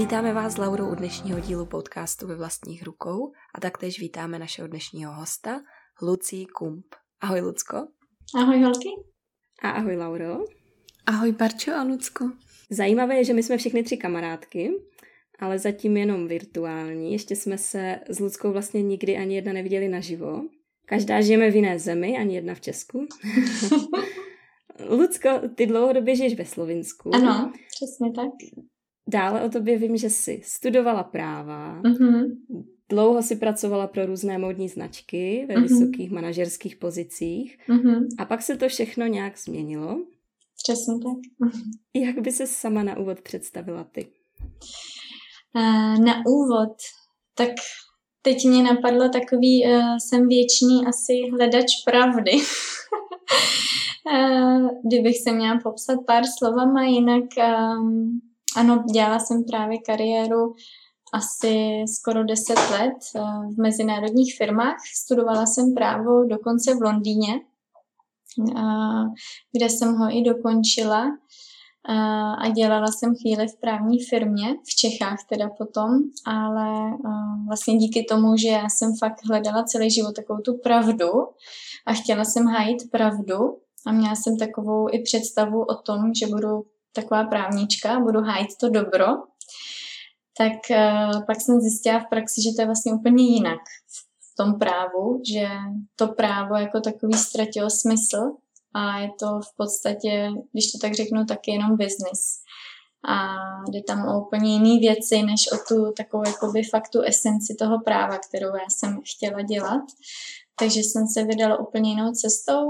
Vítáme vás s Laurou u dnešního dílu podcastu ve vlastních rukou a taktéž vítáme našeho dnešního hosta, Lucí Kump. Ahoj, Lucko. Ahoj, holky. A ahoj, Lauro. Ahoj, Barčo a Lucko. Zajímavé je, že my jsme všechny tři kamarádky, ale zatím jenom virtuální. Ještě jsme se s Luckou vlastně nikdy ani jedna neviděli naživo. Každá žijeme v jiné zemi, ani jedna v Česku. Lucko, ty dlouhodobě žiješ ve Slovinsku. Ano, přesně tak. Dále o tobě vím, že jsi studovala práva, mm-hmm. dlouho si pracovala pro různé módní značky ve mm-hmm. vysokých manažerských pozicích mm-hmm. a pak se to všechno nějak změnilo. Přesně tak. Jak by se sama na úvod představila ty? Uh, na úvod, tak teď mě napadlo takový, uh, jsem věčný asi hledač pravdy. uh, kdybych se měla popsat pár slovama, jinak um, ano, dělala jsem právě kariéru asi skoro 10 let eh, v mezinárodních firmách. Studovala jsem právo dokonce v Londýně, eh, kde jsem ho i dokončila eh, a dělala jsem chvíli v právní firmě, v Čechách teda potom, ale vlastně díky tomu, že já jsem fakt hledala celý život takovou tu pravdu a chtěla jsem hájit pravdu a měla jsem takovou i představu o tom, že budu taková právnička, budu hájit to dobro, tak uh, pak jsem zjistila v praxi, že to je vlastně úplně jinak v tom právu, že to právo jako takový ztratilo smysl a je to v podstatě, když to tak řeknu, taky jenom business. A jde tam o úplně jiné věci, než o tu takovou jakoby fakt tu esenci toho práva, kterou já jsem chtěla dělat. Takže jsem se vydala úplně jinou cestou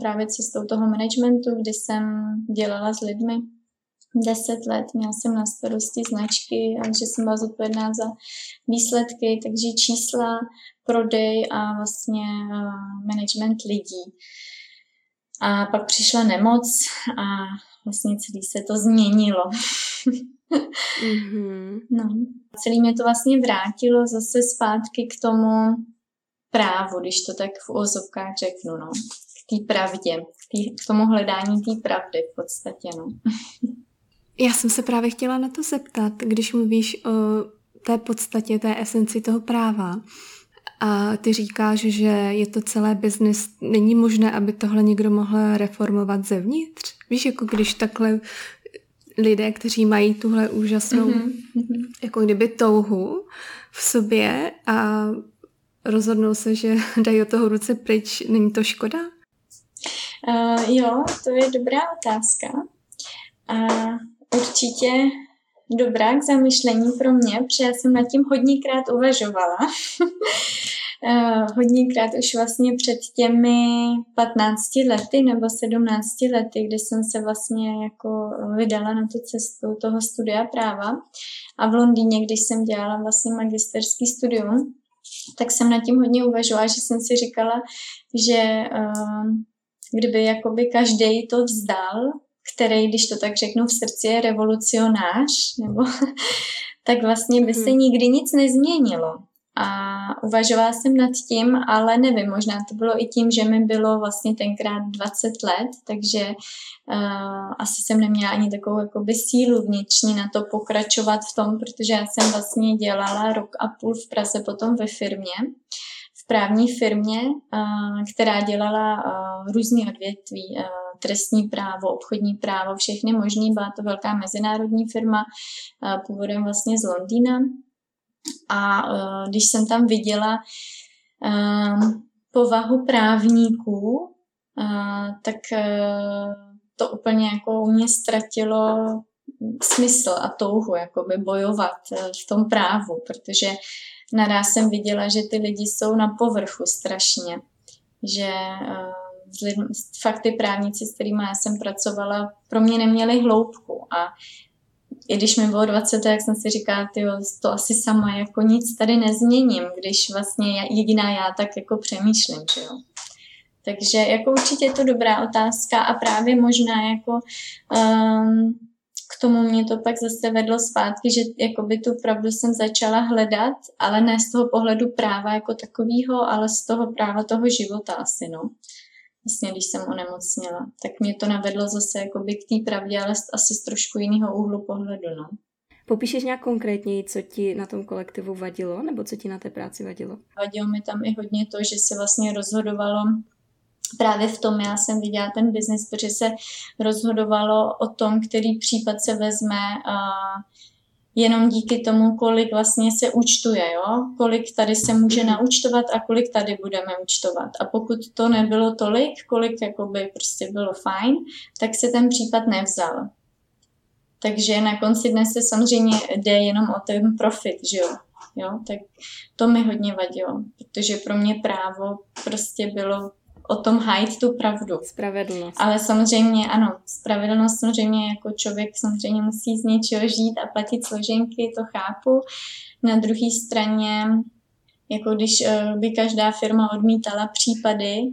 právě cestou toho managementu, kdy jsem dělala s lidmi deset let, měla jsem na starosti značky a že jsem byla zodpovědná za výsledky, takže čísla, prodej a vlastně management lidí. A pak přišla nemoc a vlastně celý se to změnilo. mm-hmm. no. Celý mě to vlastně vrátilo zase zpátky k tomu právu, když to tak v ozovkách řeknu, no té pravdě, k tomu hledání té pravdy v podstatě. No. Já jsem se právě chtěla na to zeptat, když mluvíš o té podstatě, té esenci toho práva a ty říkáš, že je to celé biznis, není možné, aby tohle někdo mohl reformovat zevnitř? Víš, jako když takhle lidé, kteří mají tuhle úžasnou mm-hmm. jako kdyby touhu v sobě a rozhodnou se, že dají od toho ruce pryč, není to škoda? Uh, jo, to je dobrá otázka. A určitě dobrá k zamyšlení pro mě, protože já jsem nad tím hodněkrát uvažovala. uh, hodněkrát už vlastně před těmi 15 lety nebo 17 lety, kdy jsem se vlastně jako vydala na tu cestu toho studia práva. A v Londýně, když jsem dělala vlastně magisterský studium, tak jsem nad tím hodně uvažovala, že jsem si říkala, že uh, kdyby jakoby každý to vzdal, který, když to tak řeknu, v srdci je revolucionář, nebo, tak vlastně by se mhm. nikdy nic nezměnilo. A uvažovala jsem nad tím, ale nevím, možná to bylo i tím, že mi bylo vlastně tenkrát 20 let, takže uh, asi jsem neměla ani takovou jakoby sílu vnitřní na to pokračovat v tom, protože já jsem vlastně dělala rok a půl v Praze potom ve firmě právní firmě, která dělala různé odvětví, trestní právo, obchodní právo, všechny možný. Byla to velká mezinárodní firma, původem vlastně z Londýna. A když jsem tam viděla povahu právníků, tak to úplně jako u mě ztratilo smysl a touhu jakoby bojovat v tom právu, protože naraz jsem viděla, že ty lidi jsou na povrchu strašně, že lidmi, fakt ty právníci, s kterými já jsem pracovala, pro mě neměli hloubku a i když mi bylo 20, tak jsem si říkala, ty to asi sama jako nic tady nezměním, když vlastně jediná já tak jako přemýšlím, že jo. Takže jako určitě je to dobrá otázka a právě možná jako um, k tomu mě to pak zase vedlo zpátky, že jakoby tu pravdu jsem začala hledat, ale ne z toho pohledu práva jako takového, ale z toho práva toho života asi, no. Vlastně, když jsem onemocněla. Tak mě to navedlo zase jakoby k té pravdě, ale asi z trošku jiného úhlu pohledu, no. Popíšeš nějak konkrétněji, co ti na tom kolektivu vadilo, nebo co ti na té práci vadilo? Vadilo mi tam i hodně to, že se vlastně rozhodovalo právě v tom já jsem viděla ten biznis, protože se rozhodovalo o tom, který případ se vezme a jenom díky tomu, kolik vlastně se účtuje, jo? kolik tady se může mhm. naučtovat a kolik tady budeme účtovat. A pokud to nebylo tolik, kolik jakoby prostě bylo fajn, tak se ten případ nevzal. Takže na konci dne se samozřejmě jde jenom o ten profit, že jo. jo? Tak to mi hodně vadilo, protože pro mě právo prostě bylo o tom hájit tu pravdu. Spravedlnost. Ale samozřejmě, ano, spravedlnost samozřejmě jako člověk samozřejmě musí z něčeho žít a platit složenky, to chápu. Na druhé straně, jako když uh, by každá firma odmítala případy,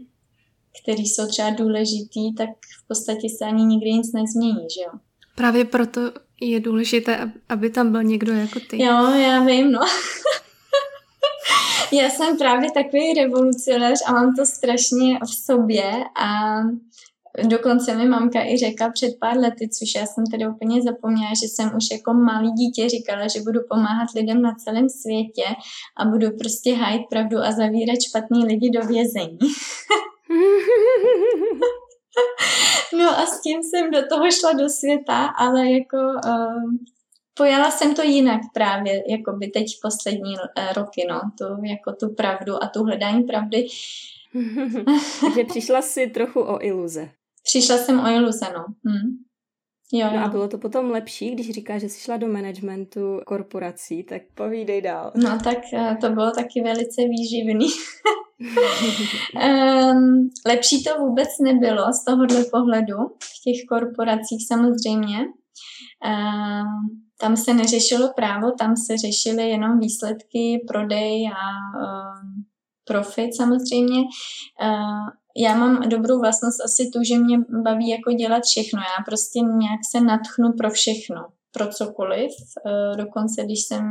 které jsou třeba důležitý, tak v podstatě se ani nikdy nic nezmění, že jo? Právě proto je důležité, aby tam byl někdo jako ty. Jo, já vím, no. Já jsem právě takový revolucionář a mám to strašně v sobě a Dokonce mi mamka i řekla před pár lety, což já jsem tedy úplně zapomněla, že jsem už jako malý dítě říkala, že budu pomáhat lidem na celém světě a budu prostě hájit pravdu a zavírat špatný lidi do vězení. no a s tím jsem do toho šla do světa, ale jako uh, pojala jsem to jinak právě, jako by teď poslední eh, roky, no, to jako tu pravdu a tu hledání pravdy. Takže přišla si trochu o iluze. Přišla jsem o iluze, no. Hm. Jo, no jo. a bylo to potom lepší, když říkáš, že jsi šla do managementu korporací, tak povídej dál. No tak eh, to bylo taky velice výživný. um, lepší to vůbec nebylo z tohohle pohledu v těch korporacích samozřejmě. Um, tam se neřešilo právo, tam se řešily jenom výsledky, prodej a uh, profit samozřejmě. Uh, já mám dobrou vlastnost asi tu, že mě baví jako dělat všechno. Já prostě nějak se natchnu pro všechno, pro cokoliv. Uh, dokonce, když jsem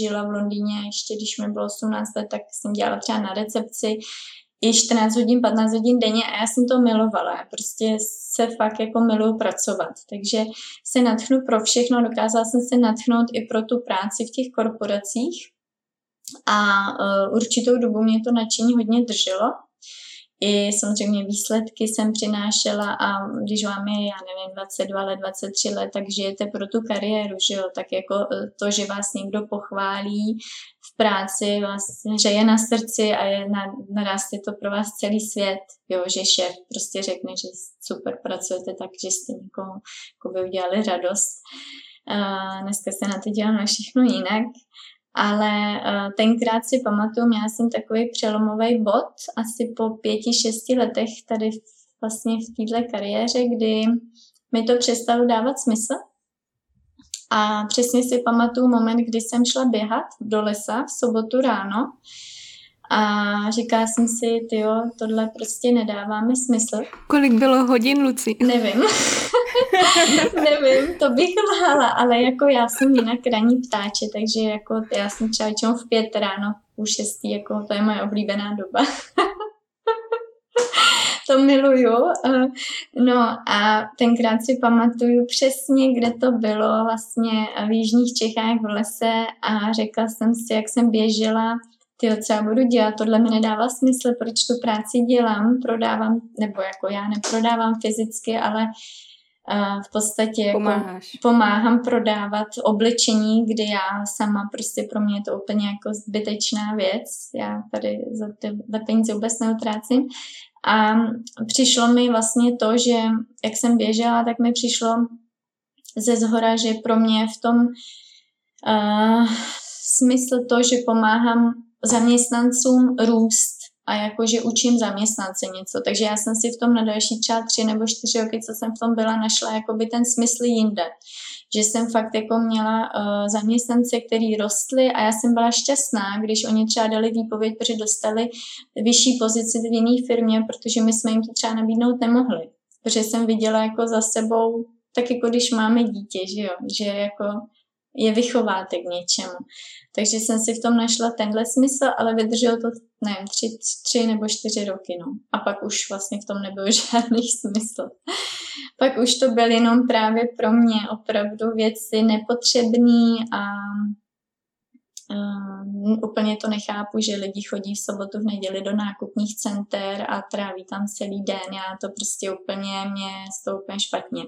žila v Londýně, ještě když mi bylo 18 let, tak jsem dělala třeba na recepci i 14 hodin, 15 hodin denně a já jsem to milovala. Prostě se fakt jako miluju pracovat. Takže se natchnu pro všechno, dokázala jsem se natchnout i pro tu práci v těch korporacích a uh, určitou dobu mě to nadšení hodně drželo i samozřejmě výsledky jsem přinášela a když vám je, já nevím, 22 let, 23 let, tak žijete pro tu kariéru, že jo, tak jako e, to, že vás někdo pochválí práci, vás hřeje na srdci a je na, naráste to pro vás celý svět, jo, že šéf prostě řekne, že super pracujete tak, že jste někomu jako udělali radost. Uh, dneska se na to dělá na všechno jinak ale uh, tenkrát si pamatuju, měla jsem takový přelomový bod asi po pěti, šesti letech tady vlastně v této kariéře, kdy mi to přestalo dávat smysl. A přesně si pamatuju moment, kdy jsem šla běhat do lesa v sobotu ráno a říká jsem si, ty jo, tohle prostě nedává mi smysl. Kolik bylo hodin, Luci? Nevím. Nevím, to bych lhala, ale jako já jsem jinak ranní ptáče, takže jako já jsem třeba v pět ráno, půl šestý, jako to je moje oblíbená doba. to miluju. Eh, no a tenkrát si pamatuju přesně, kde to bylo vlastně v Jižních Čechách v lese a řekla jsem si, jak jsem běžela ty co já budu dělat, tohle mi nedává smysl, proč tu práci dělám, prodávám, nebo jako já neprodávám fyzicky, ale v podstatě jako pomáhám prodávat oblečení, kdy já sama prostě pro mě je to úplně jako zbytečná věc. Já tady za ty za peníze vůbec neutrácím. A přišlo mi vlastně to, že jak jsem běžela, tak mi přišlo ze zhora, že pro mě v tom uh, smysl to, že pomáhám zaměstnancům růst a jakože učím zaměstnance něco. Takže já jsem si v tom na další třeba tři nebo čtyři roky, co jsem v tom byla, našla jakoby ten smysl jinde. Že jsem fakt jako měla uh, zaměstnance, který rostly a já jsem byla šťastná, když oni třeba dali výpověď, protože dostali vyšší pozici v jiné firmě, protože my jsme jim to třeba nabídnout nemohli. Protože jsem viděla jako za sebou, tak jako když máme dítě, že jo, že jako je vychováte k něčemu. Takže jsem si v tom našla tenhle smysl, ale vydrželo to, nevím, tři, tři nebo čtyři roky, no. A pak už vlastně v tom nebyl žádný smysl. pak už to byl jenom právě pro mě opravdu věci nepotřebný a Um, úplně to nechápu, že lidi chodí v sobotu, v neděli do nákupních center a tráví tam celý den. Já to prostě úplně, mě z toho úplně špatně.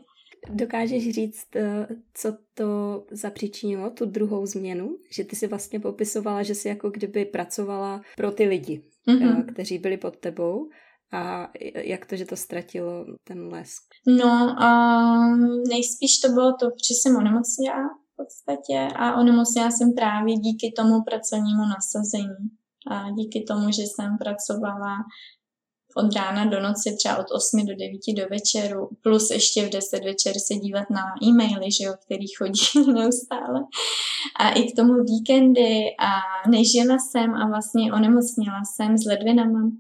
Dokážeš říct, eh, co to zapříčinilo, tu druhou změnu? Že ty si vlastně popisovala, že jsi jako kdyby pracovala pro ty lidi, mm-hmm. kteří byli pod tebou. A jak to, že to ztratilo ten lesk? No, um, nejspíš to bylo to, že jsem onemocněla v podstatě a onemocněla jsem právě díky tomu pracovnímu nasazení. A díky tomu, že jsem pracovala od rána do noci, třeba od 8 do 9 do večeru, plus ještě v 10 večer se dívat na e-maily, že jo, který chodí neustále. A i k tomu víkendy a nežila jsem a vlastně onemocnila jsem s ledvinama.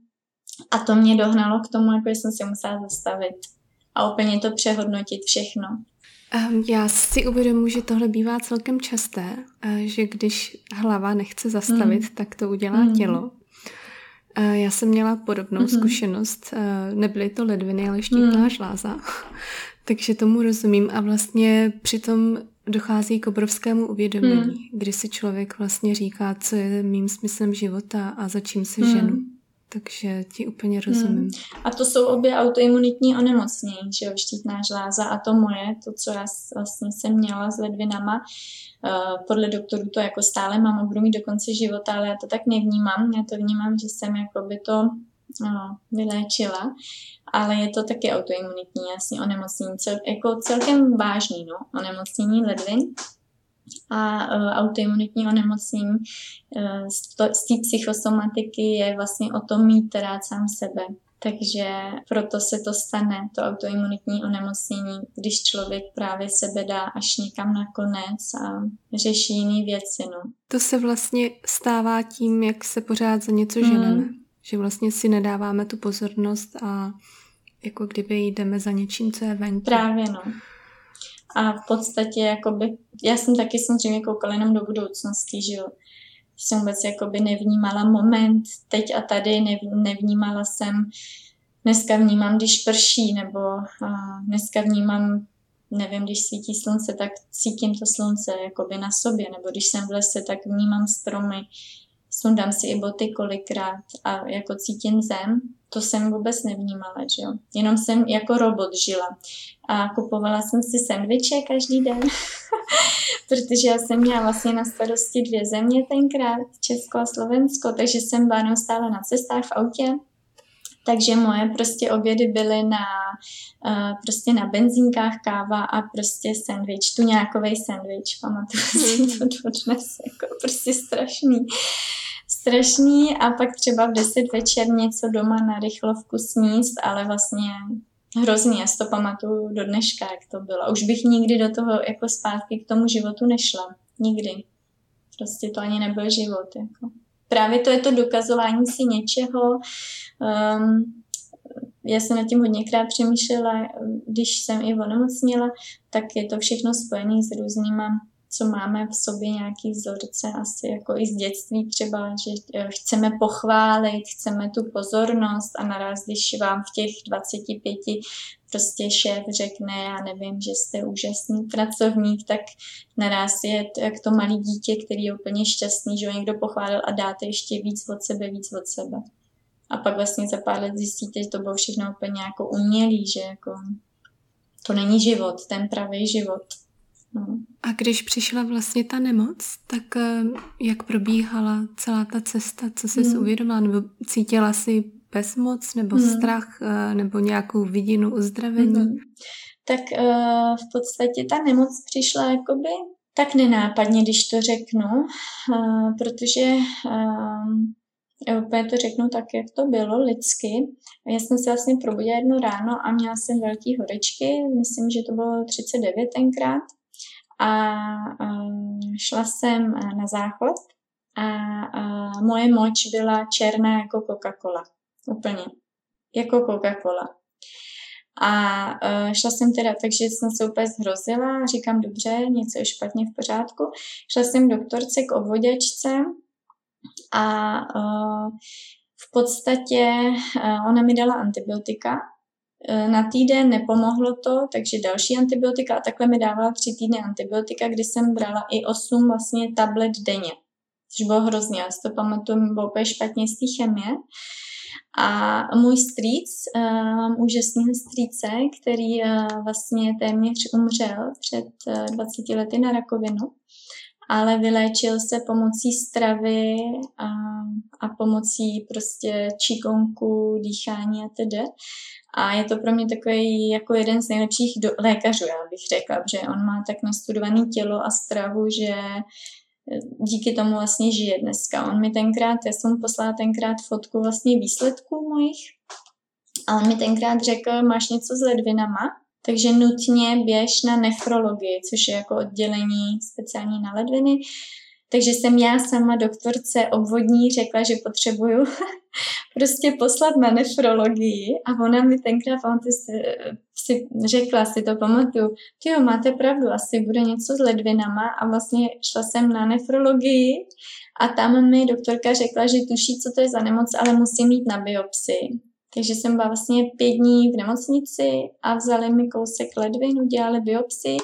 A to mě dohnalo k tomu, jako jsem si musela zastavit a úplně to přehodnotit všechno. Ehm, já si uvědomuji, že tohle bývá celkem časté, že když hlava nechce zastavit, mm. tak to udělá mm. tělo. Já jsem měla podobnou mm-hmm. zkušenost. Nebyly to ledviny, ale štítná mm. žláza. Takže tomu rozumím a vlastně přitom dochází k obrovskému uvědomění, mm. kdy si člověk vlastně říká, co je mým smyslem života a za čím se mm. ženu. Takže ti úplně rozumím. Hmm. A to jsou obě autoimunitní onemocnění, že jo, štítná žláza a to moje, to, co já vlastně jsem měla s ledvinama, uh, podle doktorů to jako stále mám a budu mít do konce života, ale já to tak nevnímám, já to vnímám, že jsem jako by to no, vyléčila, ale je to taky autoimunitní, jasně, onemocnění, cel, jako celkem vážný, no, onemocnění ledvin a uh, autoimunitní onemocnění uh, z, té psychosomatiky je vlastně o tom mít rád sám sebe. Takže proto se to stane, to autoimunitní onemocnění, když člověk právě sebe dá až někam na konec a řeší jiné věci. No. To se vlastně stává tím, jak se pořád za něco ženeme. Mm. Že vlastně si nedáváme tu pozornost a jako kdyby jdeme za něčím, co je venku. Právě no. A v podstatě, jakoby, já jsem taky samozřejmě koukala jenom do budoucnosti, že jo. Jsem vůbec jakoby nevnímala moment teď a tady, nev, nevnímala jsem, dneska vnímám, když prší, nebo a dneska vnímám, nevím, když svítí slunce, tak cítím to slunce jakoby na sobě, nebo když jsem v lese, tak vnímám stromy, sundám si i boty kolikrát a jako cítím zem, to jsem vůbec nevnímala, že jo. Jenom jsem jako robot žila. A kupovala jsem si sendviče každý den, protože já jsem měla vlastně na starosti dvě země tenkrát, Česko a Slovensko, takže jsem byla neustále na cestách v autě. Takže moje prostě obědy byly na, uh, prostě na benzínkách káva a prostě sendvič, tu nějakový sendvič, pamatuju si to dodnes, jako prostě strašný strašný a pak třeba v 10 večer něco doma na rychlovku sníst, ale vlastně hrozný, já si to pamatuju do dneška, jak to bylo. Už bych nikdy do toho jako zpátky k tomu životu nešla. Nikdy. Prostě to ani nebyl život. Jako. Právě to je to dokazování si něčeho. Um, já jsem nad tím hodněkrát přemýšlela, když jsem i onemocněla, tak je to všechno spojené s různýma co máme v sobě nějaký vzorce, asi jako i z dětství třeba, že eh, chceme pochválit, chceme tu pozornost a naraz, když vám v těch 25 prostě šéf řekne, já nevím, že jste úžasný pracovník, tak naraz je to jak to malý dítě, který je úplně šťastný, že ho někdo pochválil a dáte ještě víc od sebe, víc od sebe. A pak vlastně za pár let zjistíte, že to bylo všechno úplně jako umělý, že jako to není život, ten pravý život. No. A když přišla vlastně ta nemoc, tak eh, jak probíhala celá ta cesta, co jsi hmm. uvědomila, nebo cítila jsi bezmoc, nebo hmm. strach, eh, nebo nějakou vidinu uzdravení? Hmm. Tak uh, v podstatě ta nemoc přišla jakoby tak nenápadně, když to řeknu, uh, protože uh, úplně to řeknu tak, jak to bylo lidsky. Já jsem se vlastně probudila jedno ráno a měla jsem velký horečky, myslím, že to bylo 39 tenkrát. A šla jsem na záchod a, moje moč byla černá jako Coca-Cola. Úplně. Jako Coca-Cola. A uh, šla jsem teda, takže jsem se úplně zhrozila, říkám, dobře, něco je špatně v pořádku. Šla jsem doktorce k obvoděčce a uh, v podstatě uh, ona mi dala antibiotika. Uh, na týden nepomohlo to, takže další antibiotika a takhle mi dávala tři týdny antibiotika, kdy jsem brala i osm vlastně tablet denně. Což bylo hrozně, já si to pamatuju, bylo úplně špatně z té chemie. A můj strýc, um, úžasný strýce, který uh, vlastně téměř umřel před uh, 20 lety na rakovinu, ale vyléčil se pomocí stravy a, a pomocí prostě číkonku, dýchání a tedy. A je to pro mě takový jako jeden z nejlepších do, lékařů, já bych řekla, že on má tak nastudované tělo a stravu, že díky tomu vlastně žije dneska. On mi tenkrát, já jsem poslala tenkrát fotku vlastně výsledků mojich a on mi tenkrát řekl, máš něco s ledvinama, takže nutně běž na nefrologii, což je jako oddělení speciální na ledviny. Takže jsem já sama doktorce obvodní řekla, že potřebuju prostě poslat na nefrologii a ona mi tenkrát, pamatuju, si řekla, si to pamatuju, jo, máte pravdu, asi bude něco s ledvinama a vlastně šla jsem na nefrologii a tam mi doktorka řekla, že tuší, co to je za nemoc, ale musím mít na biopsii. Takže jsem byla vlastně pět dní v nemocnici a vzali mi kousek ledvin, udělali biopsii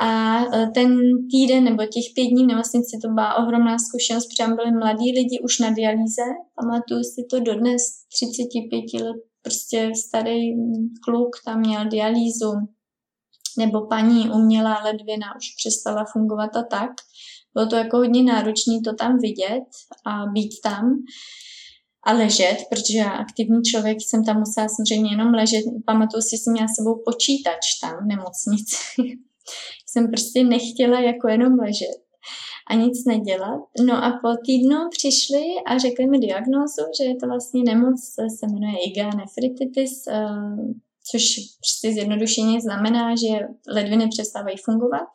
a e, ten týden nebo těch pět dní v nemocnici to byla ohromná zkušenost, protože byli mladí lidi už na dialýze. Pamatuju si to dodnes, 35 let, prostě starý kluk tam měl dialýzu, nebo paní umělá ledvina už přestala fungovat a tak. Bylo to jako hodně náročné to tam vidět a být tam a ležet, protože já aktivní člověk jsem tam musela samozřejmě jenom ležet. Pamatuju si, že jsem měla sebou počítač tam v nemocnici jsem prostě nechtěla jako jenom ležet a nic nedělat. No a po týdnu přišli a řekli mi diagnózu, že je to vlastně nemoc, se jmenuje IgA nefrititis, eh, což prostě zjednodušeně znamená, že ledviny přestávají fungovat.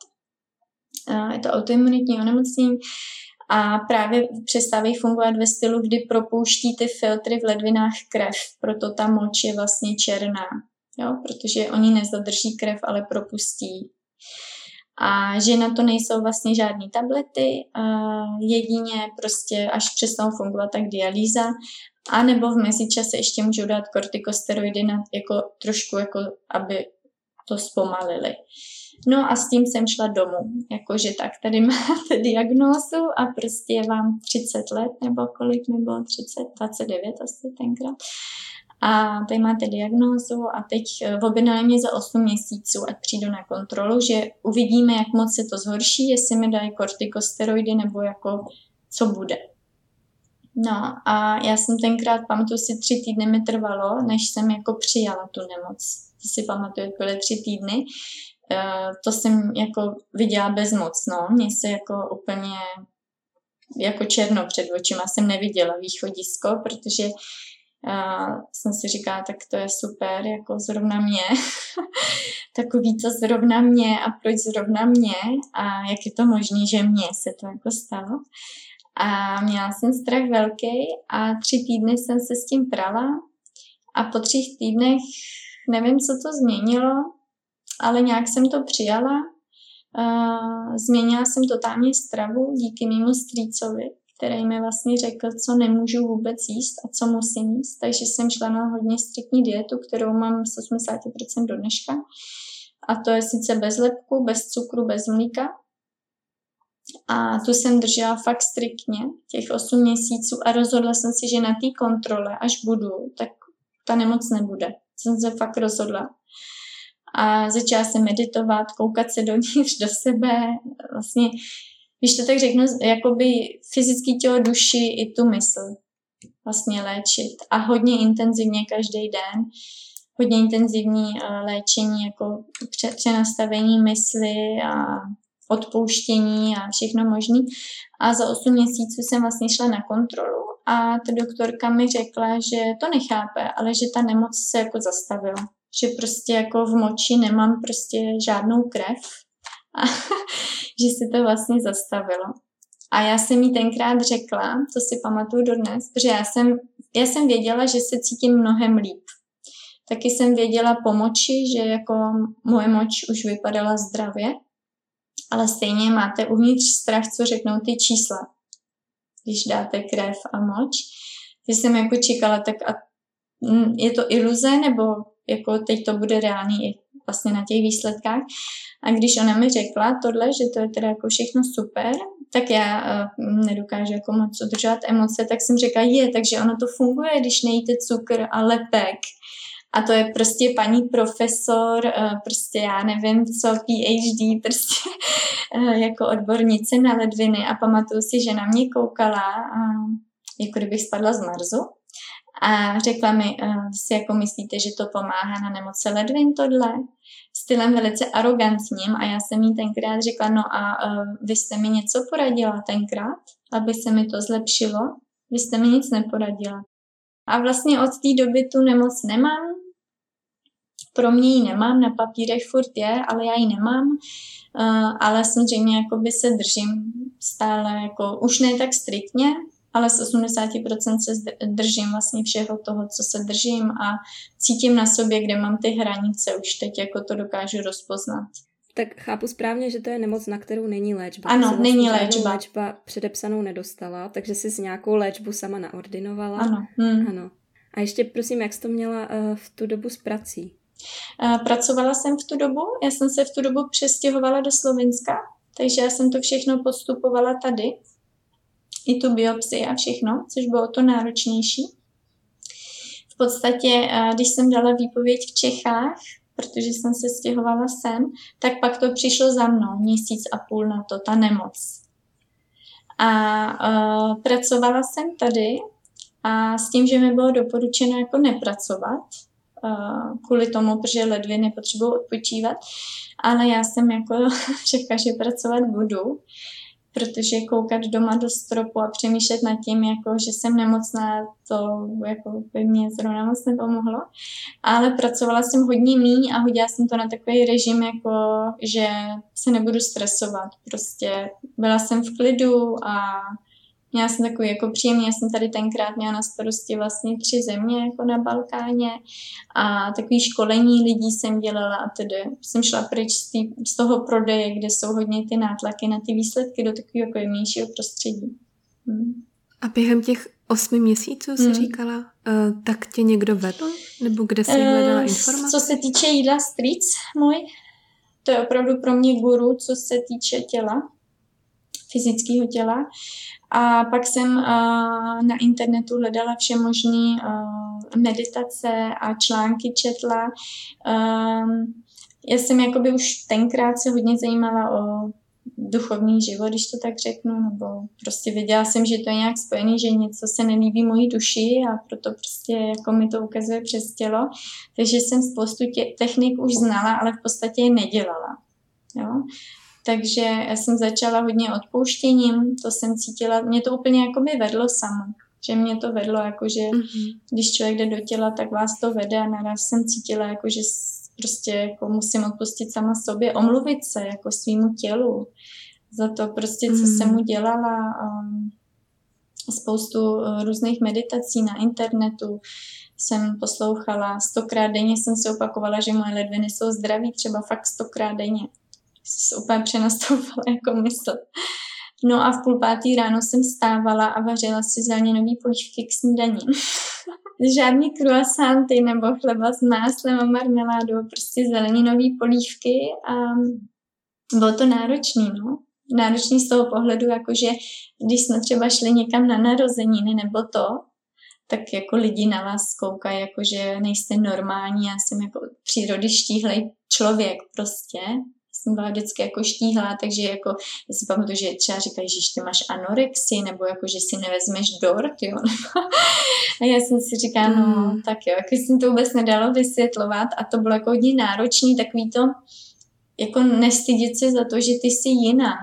Je to autoimunitní onemocnění a právě přestávají fungovat ve stylu, kdy propouští ty filtry v ledvinách krev, proto ta moč je vlastně černá, jo? protože oni nezadrží krev, ale propustí a že na to nejsou vlastně žádné tablety, jedině prostě až přestanou fungovat tak dialýza, a nebo v mezičase ještě můžou dát kortikosteroidy na, jako trošku, jako aby to zpomalili. No a s tím jsem šla domů, jakože tak tady máte diagnózu a prostě je vám 30 let, nebo kolik mi bylo, 30, 29 asi tenkrát a tady máte diagnózu a teď eh, objednali mě za 8 měsíců, ať přijdu na kontrolu, že uvidíme, jak moc se to zhorší, jestli mi dají kortikosteroidy nebo jako co bude. No a já jsem tenkrát, pamatuju si, tři týdny mi trvalo, než jsem jako přijala tu nemoc. To si pamatuju, byly tři týdny. Uh, to jsem jako viděla bezmoc, no. Mně se jako úplně jako černo před očima jsem neviděla východisko, protože a jsem si říkala, tak to je super, jako zrovna mě. Takový to zrovna mě a proč zrovna mě a jak je to možné, že mně se to jako stalo. A měla jsem strach velký a tři týdny jsem se s tím prala a po třech týdnech nevím, co to změnilo, ale nějak jsem to přijala. Změnila jsem totálně stravu díky mému strýcovi, který mi vlastně řekl, co nemůžu vůbec jíst a co musím jíst. Takže jsem šla na hodně striktní dietu, kterou mám s 80% do dneška. A to je sice bez lepku, bez cukru, bez mlíka. A tu jsem držela fakt striktně těch 8 měsíců a rozhodla jsem si, že na té kontrole, až budu, tak ta nemoc nebude. Jsem se fakt rozhodla. A začala jsem meditovat, koukat se dovnitř do sebe, vlastně když to tak řeknu, jakoby fyzický tělo, duši i tu mysl vlastně léčit. A hodně intenzivně každý den, hodně intenzivní uh, léčení, jako přenastavení mysli a odpouštění a všechno možný. A za 8 měsíců jsem vlastně šla na kontrolu a ta doktorka mi řekla, že to nechápe, ale že ta nemoc se jako zastavila. Že prostě jako v moči nemám prostě žádnou krev a že se to vlastně zastavilo. A já jsem jí tenkrát řekla, to si pamatuju dodnes, protože já jsem, já jsem věděla, že se cítím mnohem líp. Taky jsem věděla pomoči, že jako moje moč už vypadala zdravě, ale stejně máte uvnitř strach, co řeknou ty čísla, když dáte krev a moč. Že jsem jako čekala, tak a je to iluze, nebo jako teď to bude reálný i vlastně na těch výsledkách. A když ona mi řekla tohle, že to je teda jako všechno super, tak já uh, nedokážu jako moc udržovat emoce, tak jsem řekla, je, takže ono to funguje, když nejíte cukr a lepek. A to je prostě paní profesor, uh, prostě já nevím co, PhD, prostě uh, jako odbornice na ledviny a pamatuju si, že na mě koukala, uh, jako kdybych spadla z Marzu a řekla mi, uh, si jako myslíte, že to pomáhá na nemoce ledvin tohle? Stylem velice arrogantním a já jsem jí tenkrát řekla, no a uh, vy jste mi něco poradila tenkrát, aby se mi to zlepšilo? Vy jste mi nic neporadila. A vlastně od té doby tu nemoc nemám. Pro mě ji nemám, na papírech furt je, ale já ji nemám. Uh, ale samozřejmě jakoby se držím stále, jako už ne tak striktně, ale z 80% se držím vlastně všeho toho, co se držím a cítím na sobě, kde mám ty hranice, už teď jako to dokážu rozpoznat. Tak chápu správně, že to je nemoc, na kterou není léčba. Ano, vlastně není léčba. léčba předepsanou nedostala, takže jsi s nějakou léčbu sama naordinovala. Ano. Hmm. ano. A ještě prosím, jak jsi to měla uh, v tu dobu s prací? Uh, pracovala jsem v tu dobu, já jsem se v tu dobu přestěhovala do Slovenska, takže já jsem to všechno postupovala tady i tu biopsii a všechno, což bylo to náročnější. V podstatě, když jsem dala výpověď v Čechách, protože jsem se stěhovala sem, tak pak to přišlo za mnou měsíc a půl na to, ta nemoc. A uh, pracovala jsem tady a s tím, že mi bylo doporučeno jako nepracovat, uh, kvůli tomu, protože ledviny potřebují odpočívat, ale já jsem jako řekla, že pracovat budu protože koukat doma do stropu a přemýšlet nad tím, jako, že jsem nemocná, to jako by mě zrovna moc nepomohlo. Ale pracovala jsem hodně míň a hodila jsem to na takový režim, jako, že se nebudu stresovat. Prostě byla jsem v klidu a Měla jsem takový jako příjemný, já jsem tady tenkrát měla na starosti vlastně tři země jako na Balkáně a takový školení lidí jsem dělala a tedy jsem šla pryč z, tý, z toho prodeje, kde jsou hodně ty nátlaky na ty výsledky do takového jako jemnějšího prostředí. Hmm. A během těch osmi měsíců, jsi hmm. říkala, uh, tak tě někdo vedl? Nebo kde jsi hledala uh, informace? Co se týče jídla stric můj, to je opravdu pro mě guru, co se týče těla, fyzického těla. A pak jsem na internetu hledala vše možné meditace a články četla. Já jsem jakoby už tenkrát se hodně zajímala o duchovní život, když to tak řeknu, nebo prostě věděla jsem, že to je nějak spojený, že něco se nelíbí mojí duši a proto prostě jako mi to ukazuje přes tělo. Takže jsem spoustu tě, technik už znala, ale v podstatě je nedělala. Jo? Takže jsem začala hodně odpouštěním, to jsem cítila, mě to úplně jako by vedlo samo, že mě to vedlo, jakože mm-hmm. když člověk jde do těla, tak vás to vede a naraz jsem cítila, jako že prostě jako musím odpustit sama sobě, omluvit se jako svýmu tělu za to prostě, co mm. jsem mu dělala. Um, spoustu uh, různých meditací na internetu jsem poslouchala. Stokrát denně jsem si opakovala, že moje ledviny jsou zdraví, třeba fakt stokrát denně úplně přenastoupila jako mysl. No a v půl pátý ráno jsem stávala a vařila si zeleninový polívky k snídaní. Žádný kruasanty nebo chleba s máslem a marmeládou, prostě zeleninový polívky a bylo to náročný, no. Náročný z toho pohledu, jakože když jsme třeba šli někam na narozeniny nebo to, tak jako lidi na vás koukají, jakože nejste normální, já jsem jako přírody štíhlej člověk prostě, jsem byla vždycky jako štíhlá, takže jako, já si pamatuju, že třeba říkají, že ty máš anorexii, nebo jako, že si nevezmeš dort, jo, a já jsem si říkala, no, tak jo, jako jsem to vůbec nedalo vysvětlovat a to bylo jako hodně náročný, takový to, jako nestydět se za to, že ty jsi jiná,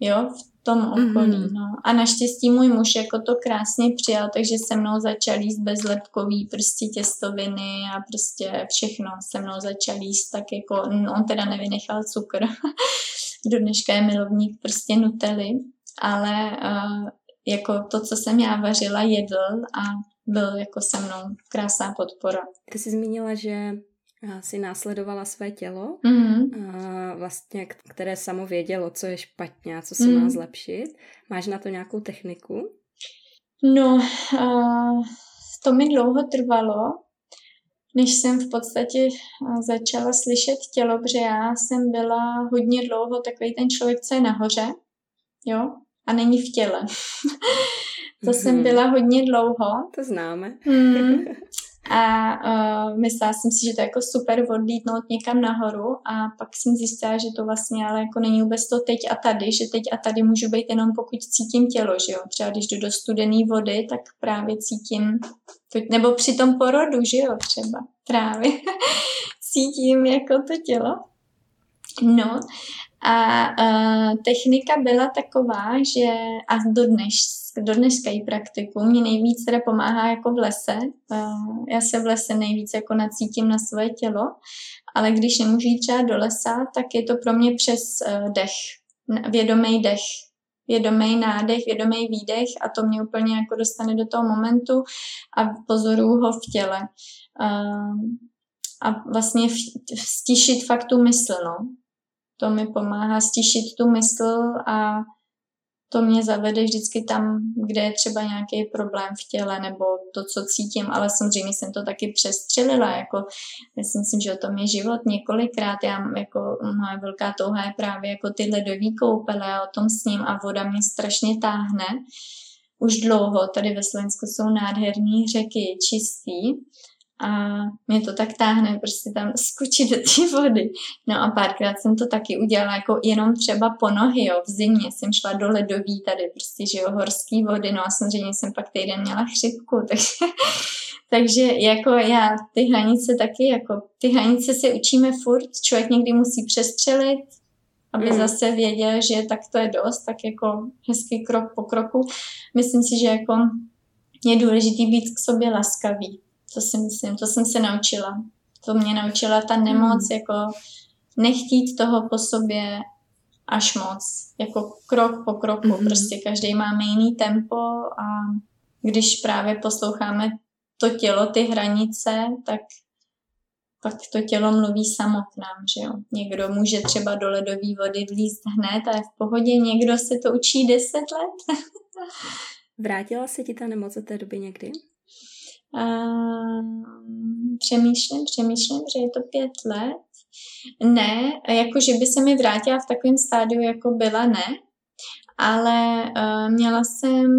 jo, v tom okolí, mm-hmm. no. A naštěstí můj muž jako to krásně přijal, takže se mnou začal jíst bezlepkový prostě těstoviny a prostě všechno se mnou začal jíst, tak jako, no, on teda nevynechal cukr. Do dneška je milovník prostě nutely, ale uh, jako to, co jsem já vařila, jedl a byl jako se mnou krásná podpora. Ty jsi zmínila, že si následovala své tělo, mm-hmm. a vlastně, které samo vědělo, co je špatně a co se mm. má zlepšit. Máš na to nějakou techniku? No, uh, to mi dlouho trvalo, než jsem v podstatě začala slyšet tělo, protože já jsem byla hodně dlouho takový ten člověk, co je nahoře, jo, a není v těle. to mm-hmm. jsem mhm. byla hodně dlouho. To známe. mm. A uh, myslela jsem si, že to je jako super odlítnout někam nahoru a pak jsem zjistila, že to vlastně ale jako není vůbec to teď a tady, že teď a tady můžu být jenom pokud cítím tělo, že jo. Třeba když jdu do studené vody, tak právě cítím, nebo při tom porodu, že jo, třeba právě cítím jako to tělo. No a uh, technika byla taková, že a dodnes, do dneška ji praktiku. Mě nejvíc teda pomáhá jako v lese. Já se v lese nejvíc jako nacítím na svoje tělo, ale když nemůžu jít třeba do lesa, tak je to pro mě přes uh, dech, vědomý dech, vědomý nádech, vědomý výdech a to mě úplně jako dostane do toho momentu a pozoruju ho v těle. A vlastně stišit fakt tu mysl, no to mi pomáhá stišit tu mysl a to mě zavede vždycky tam, kde je třeba nějaký problém v těle nebo to, co cítím, ale samozřejmě jsem to taky přestřelila, jako já si myslím, že o tom je život několikrát, já jako moje velká touha je právě jako ty ledový koupele o tom s ním a voda mě strašně táhne. Už dlouho, tady ve Slovensku jsou nádherné řeky, čistý a mě to tak táhne prostě tam skočit do té vody. No a párkrát jsem to taky udělala jako jenom třeba po nohy, jo, v zimě jsem šla do ledový tady prostě, že jo, horský vody, no a samozřejmě jsem pak týden měla chřipku, takže, takže jako já ty hranice taky, jako ty hranice se učíme furt, člověk někdy musí přestřelit, aby mm. zase věděl, že tak to je dost, tak jako hezký krok po kroku. Myslím si, že jako je důležité být k sobě laskavý to si myslím, to jsem se naučila. To mě naučila ta nemoc, mm. jako nechtít toho po sobě až moc. Jako krok po kroku. Mm-hmm. Prostě každý máme jiný tempo a když právě posloucháme to tělo, ty hranice, tak pak to tělo mluví samo k nám, že jo. Někdo může třeba do ledové vody vlízt hned a je v pohodě, někdo se to učí deset let. Vrátila se ti ta nemoc od té doby někdy? Uh, přemýšlím, přemýšlím, že je to pět let. Ne, jako že by se mi vrátila v takovém stádiu, jako byla, ne. Ale uh, měla jsem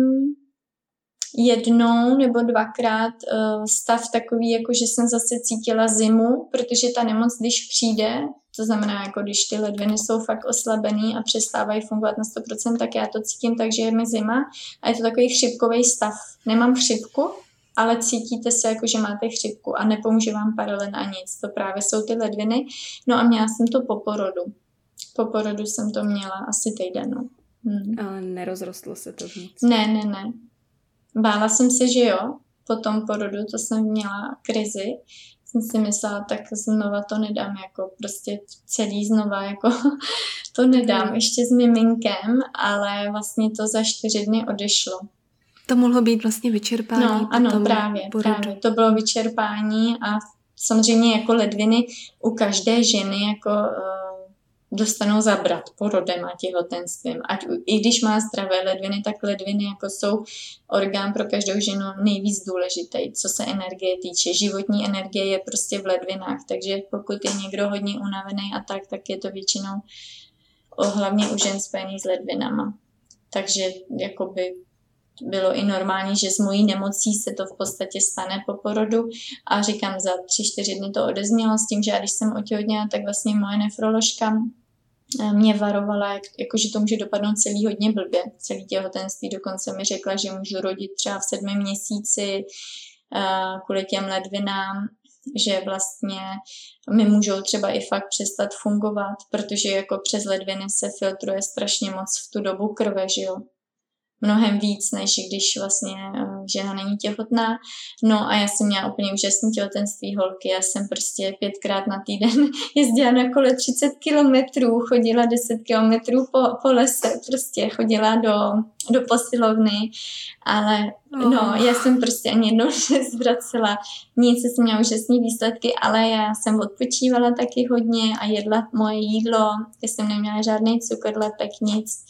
jednou nebo dvakrát uh, stav takový, jako že jsem zase cítila zimu, protože ta nemoc, když přijde, to znamená, jako když ty ledviny jsou fakt oslabený a přestávají fungovat na 100%, tak já to cítím tak, že je mi zima a je to takový chřipkový stav. Nemám chřipku, ale cítíte se jako, že máte chřipku a nepomůže vám paralen a nic. To právě jsou ty ledviny. No a měla jsem to po porodu. Po porodu jsem to měla asi týden. No. Hmm. Ale nerozrostlo se to nic? Ne, ne, ne. Bála jsem se, že jo. Po tom porodu to jsem měla krizi. Jsem si myslela, tak znova to nedám, jako prostě celý znova, jako to nedám hmm. ještě s miminkem, ale vlastně to za čtyři dny odešlo to mohlo být vlastně vyčerpání. No, ano, právě, právě. To bylo vyčerpání a samozřejmě jako ledviny u každé ženy jako uh, dostanou zabrat porodem a těhotenstvím. Ať i když má zdravé ledviny, tak ledviny jako jsou orgán pro každou ženu nejvíc důležitý, co se energie týče. Životní energie je prostě v ledvinách, takže pokud je někdo hodně unavený a tak, tak je to většinou hlavně u žen spojený s ledvinama. Takže jakoby bylo i normální, že s mojí nemocí se to v podstatě stane po porodu a říkám, za tři, čtyři dny to odeznělo s tím, že já když jsem otěhotněla, tak vlastně moje nefroložka eh, mě varovala, jak, jako, že to může dopadnout celý hodně blbě, celý těhotenství. Dokonce mi řekla, že můžu rodit třeba v sedmém měsíci uh, kvůli těm ledvinám. že vlastně mi můžou třeba i fakt přestat fungovat, protože jako přes ledviny se filtruje strašně moc v tu dobu krve, že jo mnohem víc, než když vlastně eh, žena není těhotná. No a já jsem měla úplně úžasný těhotenství holky. Já jsem prostě pětkrát na týden jezdila na kole 30 kilometrů, chodila 10 kilometrů po, po lese, prostě chodila do, do posilovny, ale oh. no, já jsem prostě ani jednou nezvracela nic, jsem měla úžasné výsledky, ale já jsem odpočívala taky hodně a jedla moje jídlo, já jsem neměla žádný cukr, lepek, nic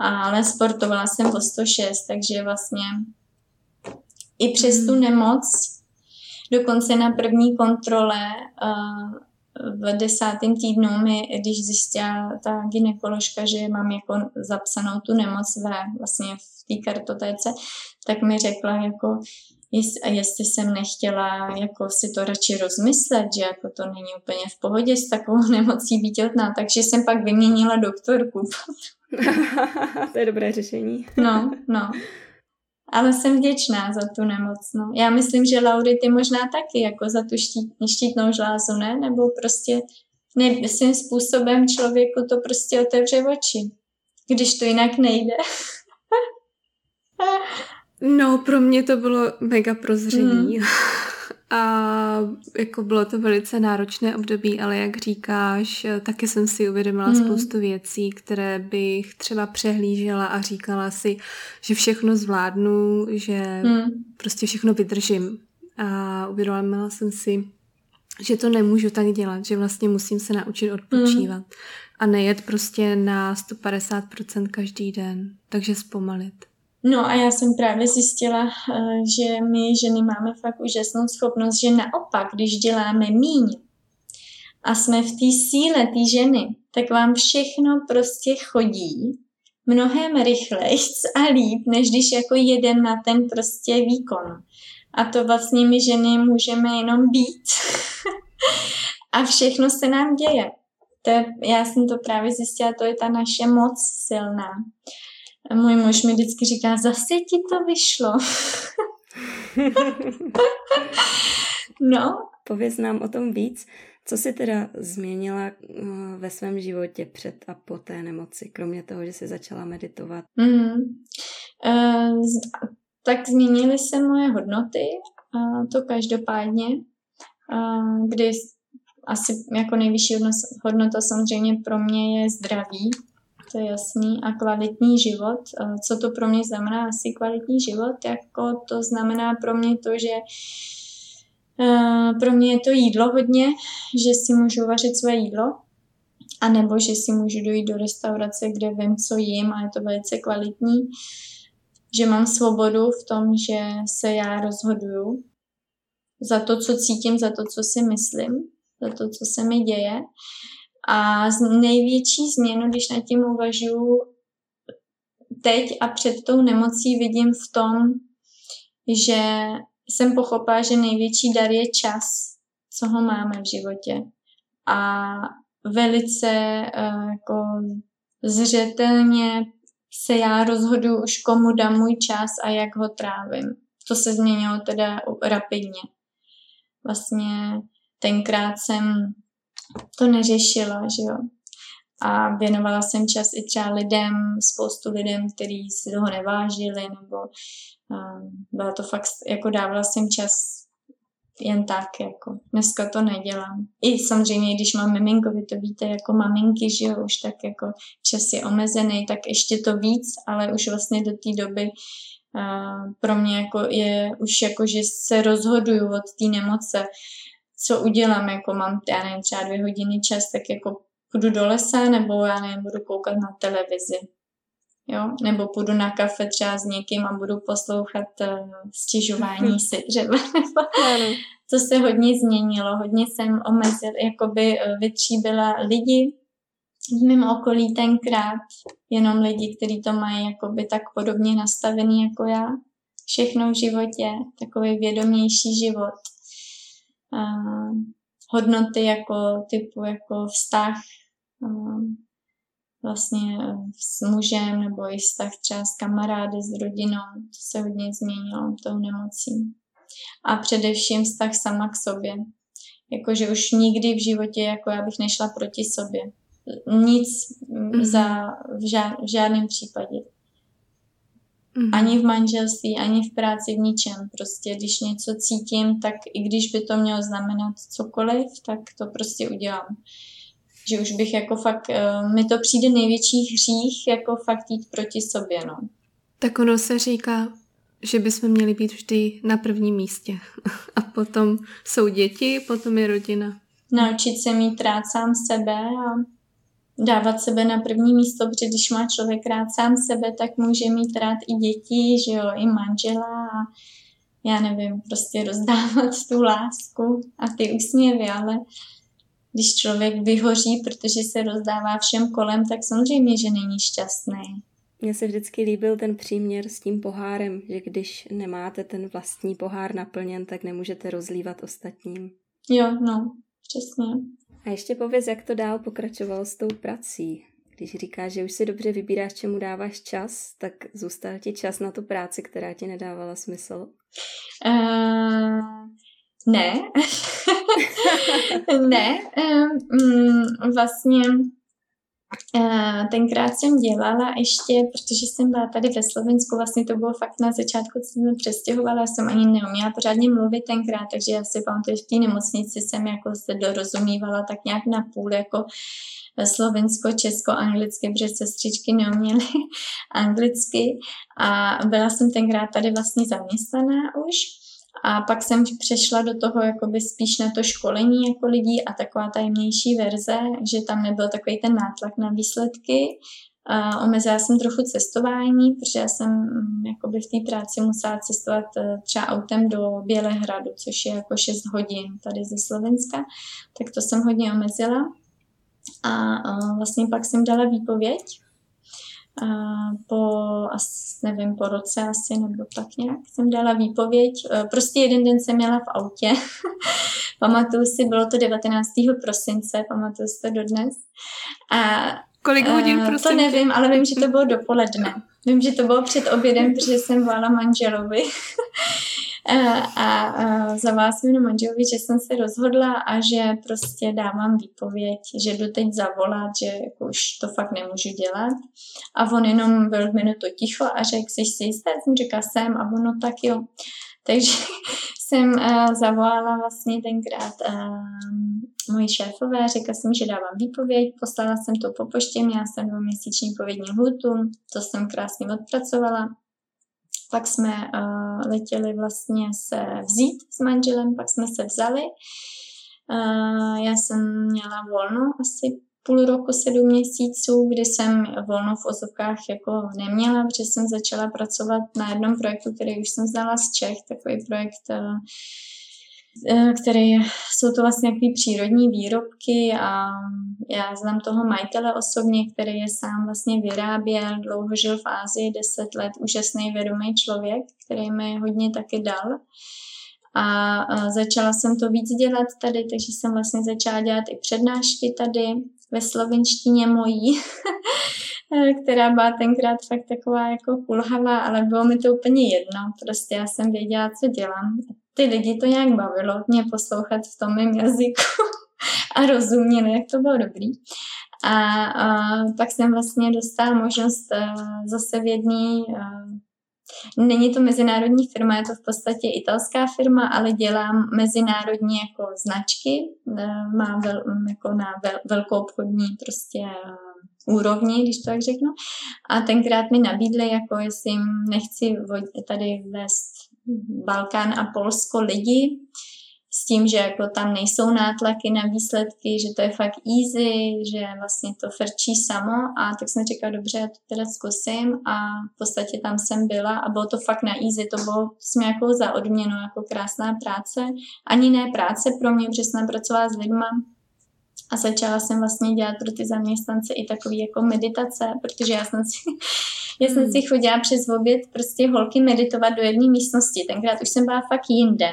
ale sportovala jsem o 106, takže vlastně i přes tu hmm. nemoc, dokonce na první kontrole v desátém týdnu mi, když zjistila ta ginekoložka, že mám jako zapsanou tu nemoc ve, vlastně v té kartotéce, tak mi řekla jako, jest, jestli jsem nechtěla jako si to radši rozmyslet, že jako to není úplně v pohodě s takovou nemocí být těhotná, takže jsem pak vyměnila doktorku. to je dobré řešení. no, no. Ale jsem vděčná za tu nemoc. No. Já myslím, že Laury ty možná taky, jako za tu štít, štítnou žlázu, ne? Nebo prostě ne, svým způsobem člověku to prostě otevře oči, když to jinak nejde. no, pro mě to bylo mega prozření. Mm. A jako bylo to velice náročné období, ale jak říkáš, taky jsem si uvědomila mm. spoustu věcí, které bych třeba přehlížela a říkala si, že všechno zvládnu, že mm. prostě všechno vydržím. A uvědomila jsem si, že to nemůžu tak dělat, že vlastně musím se naučit odpočívat mm. a nejet prostě na 150% každý den, takže zpomalit. No a já jsem právě zjistila, eh, že my ženy máme fakt úžasnou schopnost, že naopak, když děláme míň a jsme v té síle té ženy, tak vám všechno prostě chodí mnohem rychleji a líp, než když jako jeden na ten prostě výkon. A to vlastně my ženy můžeme jenom být. a všechno se nám děje. To je, já jsem to právě zjistila, to je ta naše moc silná. A můj muž mi vždycky říká, zase ti to vyšlo. no. Pověz nám o tom víc. Co jsi teda změnila eh, ve svém životě před a po té nemoci, kromě toho, že jsi začala meditovat? Mm. Uh, tak změnily se moje hodnoty, uh, to každopádně, uh, kdy asi jako nejvyšší hodnota samozřejmě pro mě je zdraví, to je jasný, a kvalitní život. Co to pro mě znamená asi kvalitní život? Jako to znamená pro mě to, že pro mě je to jídlo hodně, že si můžu vařit své jídlo, a nebo že si můžu dojít do restaurace, kde vím, co jim a je to velice kvalitní, že mám svobodu v tom, že se já rozhoduju za to, co cítím, za to, co si myslím, za to, co se mi děje a největší změnu, když nad tím uvažuji teď a před tou nemocí, vidím v tom, že jsem pochopila, že největší dar je čas, co ho máme v životě. A velice uh, jako zřetelně se já rozhodu už komu dám můj čas a jak ho trávím. To se změnilo teda rapidně. Vlastně tenkrát jsem to neřešila, že jo. A věnovala jsem čas i třeba lidem, spoustu lidem, kteří si toho nevážili, nebo um, byla to fakt, jako dávala jsem čas jen tak, jako dneska to nedělám. I samozřejmě, když mám miminko, vy to víte, jako maminky, že jo, už tak jako čas je omezený, tak ještě to víc, ale už vlastně do té doby uh, pro mě jako je už jako, že se rozhoduju od té nemoce, co udělám, jako mám, já nevím, třeba dvě hodiny čas, tak jako půjdu do lesa, nebo já nevím, budu koukat na televizi. Jo? Nebo půjdu na kafe třeba s někým a budu poslouchat uh, stěžování si třeba. to se hodně změnilo, hodně jsem omezil, jakoby uh, vytříbila lidi v mém okolí tenkrát, jenom lidi, kteří to mají jakoby tak podobně nastavený jako já. Všechno v životě, takový vědomější život uh, hodnoty jako typu jako vztah uh, vlastně s mužem nebo i vztah třeba s kamarády, s rodinou, to se hodně změnilo tou nemocí. A především vztah sama k sobě. Jakože už nikdy v životě, jako já bych nešla proti sobě. Nic mm-hmm. za, v, žád, v žádném případě. Mm-hmm. Ani v manželství, ani v práci, v ničem. Prostě když něco cítím, tak i když by to mělo znamenat cokoliv, tak to prostě udělám. Že už bych jako fakt, uh, mi to přijde největší hřích, jako fakt jít proti sobě, no. Tak ono se říká, že bychom měli být vždy na prvním místě. A potom jsou děti, potom je rodina. Naučit se mít rád sám sebe a dávat sebe na první místo, protože když má člověk rád sám sebe, tak může mít rád i děti, že jo, i manžela a já nevím, prostě rozdávat tu lásku a ty úsměvy, ale když člověk vyhoří, protože se rozdává všem kolem, tak samozřejmě, že není šťastný. Mně se vždycky líbil ten příměr s tím pohárem, že když nemáte ten vlastní pohár naplněn, tak nemůžete rozlívat ostatním. Jo, no, přesně. A ještě pověz, jak to dál pokračovalo s tou prací. Když říkáš, že už si dobře vybíráš, čemu dáváš čas, tak zůstal ti čas na tu práci, která ti nedávala smysl? Uh, ne. ne. Um, vlastně tenkrát jsem dělala ještě, protože jsem byla tady ve Slovensku, vlastně to bylo fakt na začátku, co jsem přestěhovala, jsem ani neuměla pořádně mluvit tenkrát, takže já si pamatuju, že v té nemocnici jsem jako se dorozumívala tak nějak na půl, jako slovensko, česko, anglicky, protože sestřičky neuměly anglicky. A byla jsem tenkrát tady vlastně zaměstnaná už a pak jsem přešla do toho jakoby spíš na to školení jako lidí a taková tajemnější verze, že tam nebyl takový ten nátlak na výsledky. A omezila jsem trochu cestování, protože já jsem mm, jakoby v té práci musela cestovat e, třeba autem do Bělehradu, což je jako 6 hodin tady ze Slovenska, tak to jsem hodně omezila. A, a vlastně pak jsem dala výpověď a po, nevím, po roce asi nebo tak nějak jsem dala výpověď. E, prostě jeden den jsem měla v autě. pamatuju si, bylo to 19. prosince, pamatuju si to dodnes. A Kolik hodin, prosím? To nevím, ale vím, že to bylo dopoledne. Vím, že to bylo před obědem, protože jsem volala manželovi. a, a zavolala jsem jenom manželovi, že jsem se rozhodla a že prostě dávám výpověď, že jdu teď zavolat, že jako už to fakt nemůžu dělat. A on jenom byl minutu ticho a řekl, jsi si jistá? Jsem říkala, jsem a ono tak jo. Takže jsem uh, zavolala vlastně tenkrát uh, moji šéfové, řekla jsem, že dávám výpověď, poslala jsem to po poště, měla jsem dvouměsíční povědní hlutu, to jsem krásně odpracovala pak jsme uh, letěli vlastně se vzít s manželem, pak jsme se vzali. Uh, já jsem měla volno asi půl roku, sedm měsíců, kdy jsem volno v ozovkách jako neměla, protože jsem začala pracovat na jednom projektu, který už jsem znala z Čech, takový projekt uh, Eh, který jsou to vlastně jaký přírodní výrobky a já znám toho majitele osobně, který je sám vlastně vyráběl, dlouho žil v Ázii, deset let, úžasný vědomý člověk, který mi hodně taky dal. A začala jsem to víc dělat tady, takže jsem vlastně začala dělat i přednášky tady ve slovenštině mojí, která byla tenkrát fakt taková jako kulhavá, ale bylo mi to úplně jedno. Prostě já jsem věděla, co dělám ty lidi to nějak bavilo mě poslouchat v tom mém jazyku a rozuměli, jak to bylo dobrý. A, a pak jsem vlastně dostala možnost uh, zase v jedné, uh, není to mezinárodní firma, je to v podstatě italská firma, ale dělám mezinárodní jako značky, uh, má vel, jako na vel, velkou obchodní prostě úrovni, když to tak řeknu. A tenkrát mi nabídli, jako jestli nechci tady vést Balkán a Polsko lidi s tím, že jako tam nejsou nátlaky na výsledky, že to je fakt easy, že vlastně to frčí samo. A tak jsem říkala, dobře, já to teda zkusím. A v podstatě tam jsem byla a bylo to fakt na easy, to bylo jsme jako za odměnu, jako krásná práce, ani ne práce pro mě, protože jsem pracovala s lidma, a začala jsem vlastně dělat pro ty zaměstnance i takový jako meditace, protože já jsem si, já jsem hmm. si chodila přes oběd prostě holky meditovat do jedné místnosti. Tenkrát už jsem byla fakt jinde,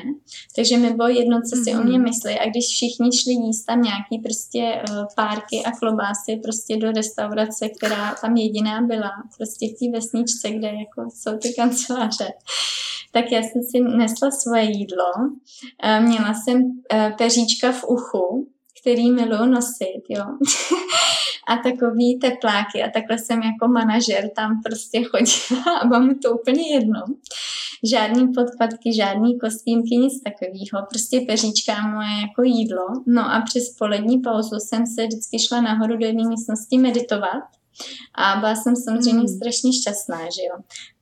takže mi bylo jedno, co si o mě hmm. myslí. A když všichni šli jíst tam nějaký prostě uh, párky a klobásy prostě do restaurace, která tam jediná byla, prostě v té vesničce, kde jako jsou ty kanceláře, tak já jsem si nesla svoje jídlo. Uh, měla jsem uh, peříčka v uchu, který miluju nosit, jo. a takový tepláky a takhle jsem jako manažer tam prostě chodila a mi to úplně jedno. Žádný podkladky, žádný kostýmky, nic takového. Prostě peříčka moje jako jídlo. No a přes polední pauzu jsem se vždycky šla nahoru do jedné místnosti meditovat a byla jsem samozřejmě hmm. strašně šťastná, že jo.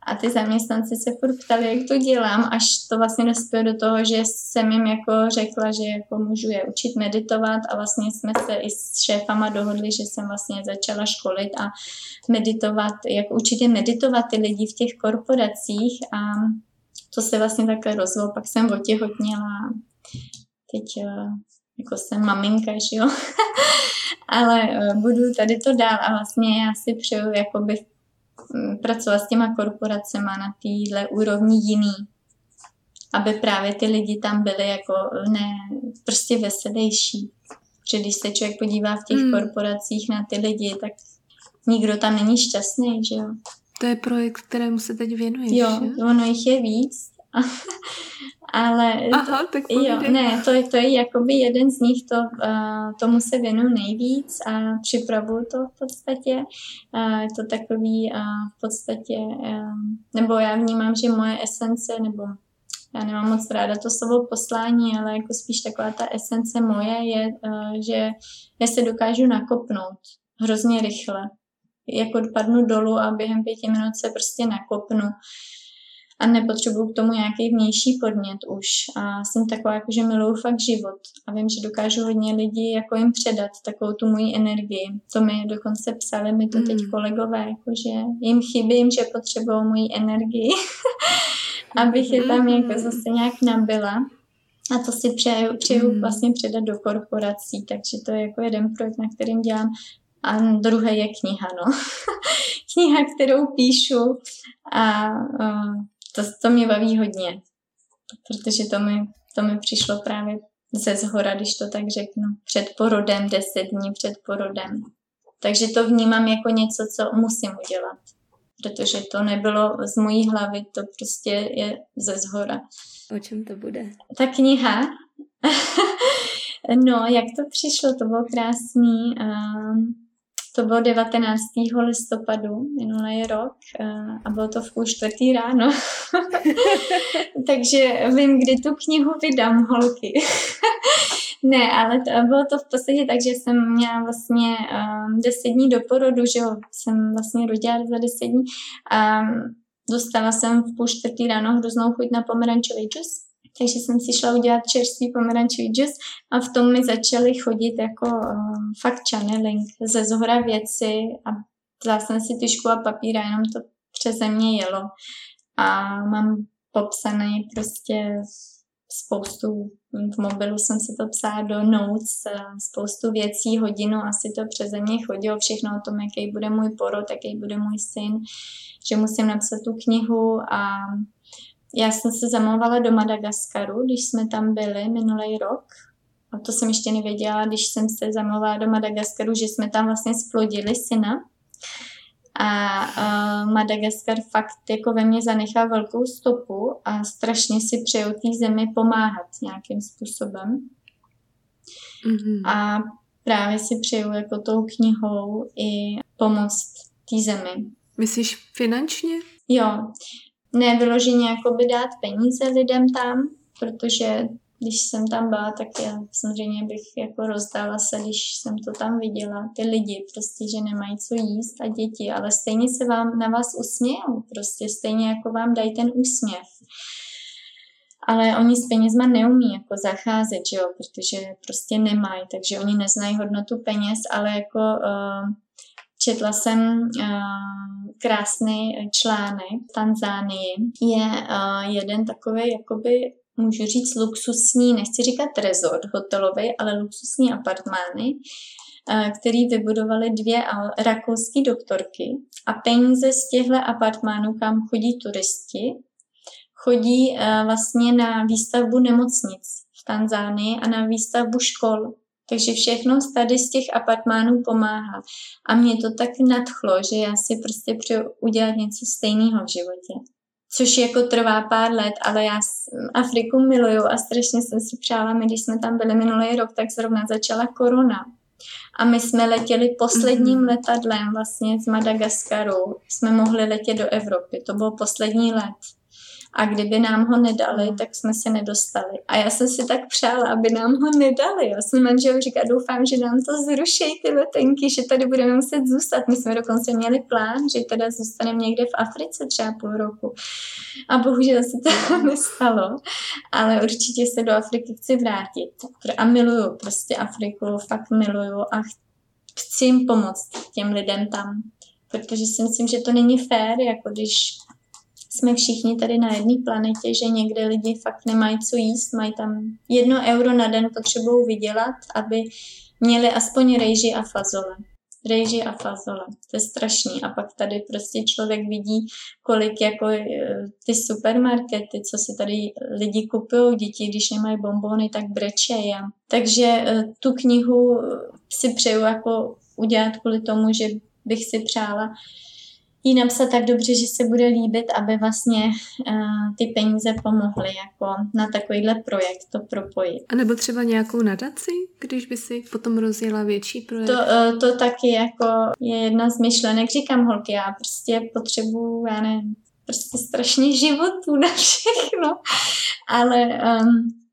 A ty zaměstnanci se furt ptali, jak to dělám, až to vlastně dospělo do toho, že jsem jim jako řekla, že jako můžu je učit meditovat a vlastně jsme se i s šéfama dohodli, že jsem vlastně začala školit a meditovat, jak učit je meditovat ty lidi v těch korporacích a to se vlastně takhle rozvilo. Pak jsem otěhotněla, teď eh, jako jsem maminka, že jo. Ale eh, budu tady to dál a vlastně já si přeju jakoby Mm, pracovat s těma korporacemi na téhle úrovni jiný, aby právě ty lidi tam byli jako ne, prostě veselější. Protože když se člověk podívá v těch hmm. korporacích na ty lidi, tak nikdo tam není šťastný, že jo. To je projekt, kterému se teď věnuješ, Jo, že? ono jich je víc. Ale Aha, tak jo, ne, to, je, to je jakoby jeden z nich, to, uh, tomu se věnuju nejvíc a připravuju to v podstatě. Uh, je to takový uh, v podstatě, uh, nebo já vnímám, že moje esence, nebo já nemám moc ráda to slovo poslání, ale jako spíš taková ta esence moje je, uh, že já se dokážu nakopnout hrozně rychle. Jako padnu dolů a během pěti minut se prostě nakopnu a nepotřebuju k tomu nějaký vnější podnět už. A jsem taková, jako, že miluju fakt život a vím, že dokážu hodně lidí jako jim předat takovou tu moji energii. To mi dokonce psali mi to teď mm. kolegové, jako, že jim chybím, že potřebují moji energii, abych je tam jako mm. zase nějak nabila. A to si přeju, přeju mm. vlastně předat do korporací, takže to je jako jeden projekt, na kterým dělám. A druhý je kniha, no. kniha, kterou píšu a uh, to, to mě baví hodně, protože to mi, to mi přišlo právě ze zhora, když to tak řeknu, před porodem, deset dní před porodem. Takže to vnímám jako něco, co musím udělat, protože to nebylo z mojí hlavy, to prostě je ze zhora. O čem to bude? Ta kniha, no, jak to přišlo, to bylo krásný. Um, to bylo 19. listopadu minulý rok eh, a bylo to v půl čtvrtý ráno. Takže vím, kdy tu knihu vydám, holky. ne, ale to, bylo to v podstatě tak, že jsem měla vlastně um, deset dní do porodu, že jo, jsem vlastně rodila za deset dní a dostala jsem v půl čtvrtý ráno hroznou chuť na pomerančový džus takže jsem si šla udělat čerstvý pomerančový džus a v tom mi začaly chodit jako um, fakt channeling ze zhora věci a vzala jsem si tyšku a papír a jenom to přeze mě jelo. A mám popsaný prostě spoustu, v mobilu jsem si to psala do notes, spoustu věcí, hodinu asi to přeze mě chodilo, všechno o tom, jaký bude můj porod, jaký bude můj syn, že musím napsat tu knihu a já jsem se zamlouvala do Madagaskaru, když jsme tam byli minulý rok. A to jsem ještě nevěděla, když jsem se zamlouvala do Madagaskaru, že jsme tam vlastně splodili syna. A uh, Madagaskar fakt jako ve mně zanechal velkou stopu a strašně si přeju té zemi pomáhat nějakým způsobem. Mm-hmm. A právě si přeju jako tou knihou i pomoct té zemi. Myslíš finančně? Jo, ne vyloženě by dát peníze lidem tam, protože když jsem tam byla, tak já samozřejmě bych jako rozdala se, když jsem to tam viděla. Ty lidi prostě, že nemají co jíst a děti, ale stejně se vám na vás usmějou, prostě stejně jako vám dají ten úsměv. Ale oni s penězma neumí jako zacházet, že jo, protože prostě nemají, takže oni neznají hodnotu peněz, ale jako uh, četla jsem uh, krásný článek v Tanzánii. Je uh, jeden takový jakoby můžu říct, luxusní, nechci říkat rezort hotelový, ale luxusní apartmány, eh, který vybudovali dvě rakouské doktorky a peníze z těchto apartmánů, kam chodí turisti, chodí eh, vlastně na výstavbu nemocnic v Tanzánii a na výstavbu škol. Takže všechno tady z těch apartmánů pomáhá. A mě to tak nadchlo, že já si prostě přeju udělat něco stejného v životě. Což jako trvá pár let, ale já Afriku miluju a strašně jsem si přála, my když jsme tam byli minulý rok, tak zrovna začala korona. A my jsme letěli posledním mm-hmm. letadlem vlastně z Madagaskaru. Jsme mohli letět do Evropy. To byl poslední let a kdyby nám ho nedali, tak jsme se nedostali. A já jsem si tak přála, aby nám ho nedali. Já jsem manžel říká, doufám, že nám to zruší ty letenky, že tady budeme muset zůstat. My jsme dokonce měli plán, že teda zůstaneme někde v Africe třeba půl roku. A bohužel se to nestalo, ale určitě se do Afriky chci vrátit. A miluju prostě Afriku, fakt miluju a chci jim pomoct těm lidem tam, protože si myslím, že to není fér, jako když jsme všichni tady na jedné planetě, že někde lidi fakt nemají co jíst, mají tam jedno euro na den potřebují vydělat, aby měli aspoň rejži a fazole. Rejži a fazole. To je strašný. A pak tady prostě člověk vidí, kolik jako e, ty supermarkety, co si tady lidi kupují, děti, když nemají bombony, tak brečej. Takže e, tu knihu si přeju jako udělat kvůli tomu, že bych si přála, jí napsat tak dobře, že se bude líbit, aby vlastně uh, ty peníze pomohly jako na takovýhle projekt to propojit. A nebo třeba nějakou nadaci, když by si potom rozjela větší projekt? To, uh, to taky jako je jedna z myšlenek. Říkám holky, já prostě potřebuju, já nevím, prostě strašně životů na všechno, ale um,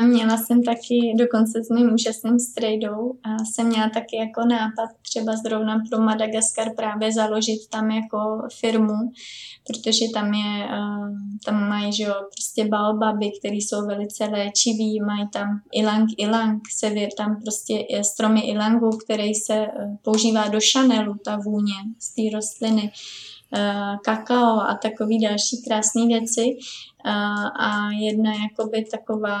měla jsem taky, dokonce s mým úžasným strejdou, a jsem měla taky jako nápad třeba zrovna pro Madagaskar právě založit tam jako firmu, protože tam je, eh, tam mají, že jo, prostě baobaby, které jsou velice léčivý, mají tam ilang ilang, sevěr, tam prostě je stromy ilangu, který se eh, používá do šanelu, ta vůně z té rostliny kakao a takové další krásné věci. A jedna jakoby taková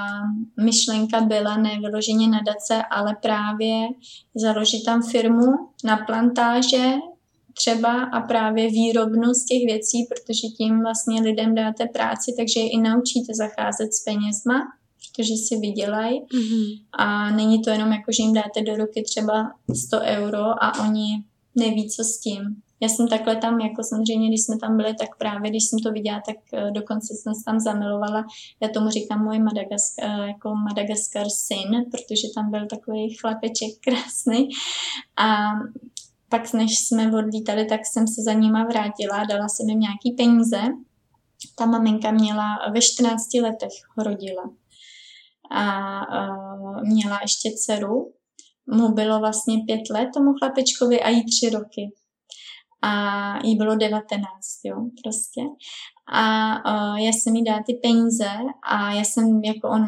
myšlenka byla ne vyloženě nadace, ale právě založit tam firmu na plantáže třeba a právě výrobnost těch věcí, protože tím vlastně lidem dáte práci, takže je i naučíte zacházet s penězma, protože si vydělají mm-hmm. a není to jenom jako, že jim dáte do ruky třeba 100 euro a oni neví, co s tím já jsem takhle tam, jako samozřejmě, když jsme tam byli, tak právě, když jsem to viděla, tak uh, dokonce jsem se tam zamilovala. Já tomu říkám můj Madagaskar, uh, jako Madagaskar syn, protože tam byl takový chlapeček krásný. A pak, než jsme odlítali, tak jsem se za nima vrátila, dala jsem jim nějaký peníze. Ta maminka měla ve 14 letech rodila. A měla ještě dceru, mu bylo vlastně pět let tomu chlapečkovi a jí tři roky a jí bylo 19, jo, prostě. A uh, já jsem jí dala ty peníze a já jsem jako on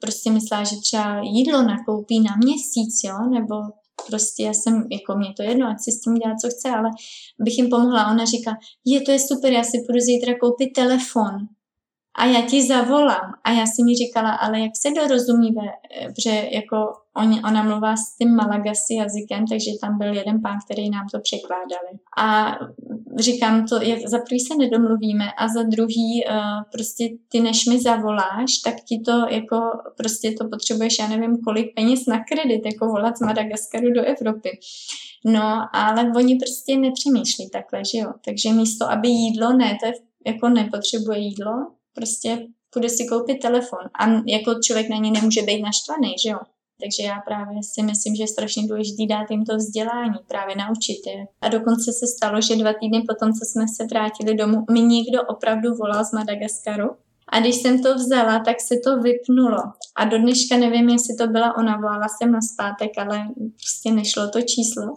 prostě myslela, že třeba jídlo nakoupí na měsíc, jo, nebo prostě já jsem, jako mě to jedno, ať si s tím dělá, co chce, ale bych jim pomohla. Ona říká, je, to je super, já si půjdu zítra koupit telefon a já ti zavolám. A já si mi říkala, ale jak se dorozumíme, že jako on, ona mluvá s tím Malagasi jazykem, takže tam byl jeden pán, který nám to překládali. A říkám to, jak za prvý se nedomluvíme a za druhý uh, prostě ty než mi zavoláš, tak ti to jako prostě to potřebuješ, já nevím kolik peněz na kredit, jako volat z Madagaskaru do Evropy. No, ale oni prostě nepřemýšlí takhle, že jo. Takže místo, aby jídlo, ne, to je jako nepotřebuje jídlo, prostě půjde si koupit telefon a jako člověk na ně nemůže být naštvaný, že jo. Takže já právě si myslím, že je strašně důležité dát jim to vzdělání, právě naučit je. A dokonce se stalo, že dva týdny potom, co jsme se vrátili domů, mi někdo opravdu volal z Madagaskaru. A když jsem to vzala, tak se to vypnulo. A do dneška nevím, jestli to byla ona, volala jsem na zpátek, ale prostě nešlo to číslo.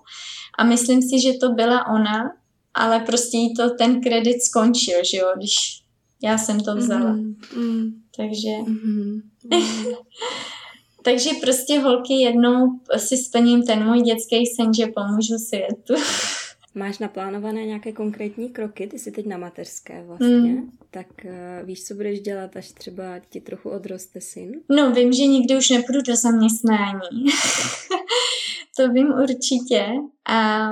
A myslím si, že to byla ona, ale prostě jí to ten kredit skončil, že jo, když já jsem to vzala. Mm-hmm. Takže... Mm-hmm. Takže prostě holky jednou si splním ten můj dětský sen, že pomůžu světu. Máš naplánované nějaké konkrétní kroky? Ty jsi teď na mateřské vlastně. Mm. Tak uh, víš, co budeš dělat, až třeba ti trochu odroste syn? No, vím, že nikdy už nepůjdu do zaměstnání. to vím určitě. A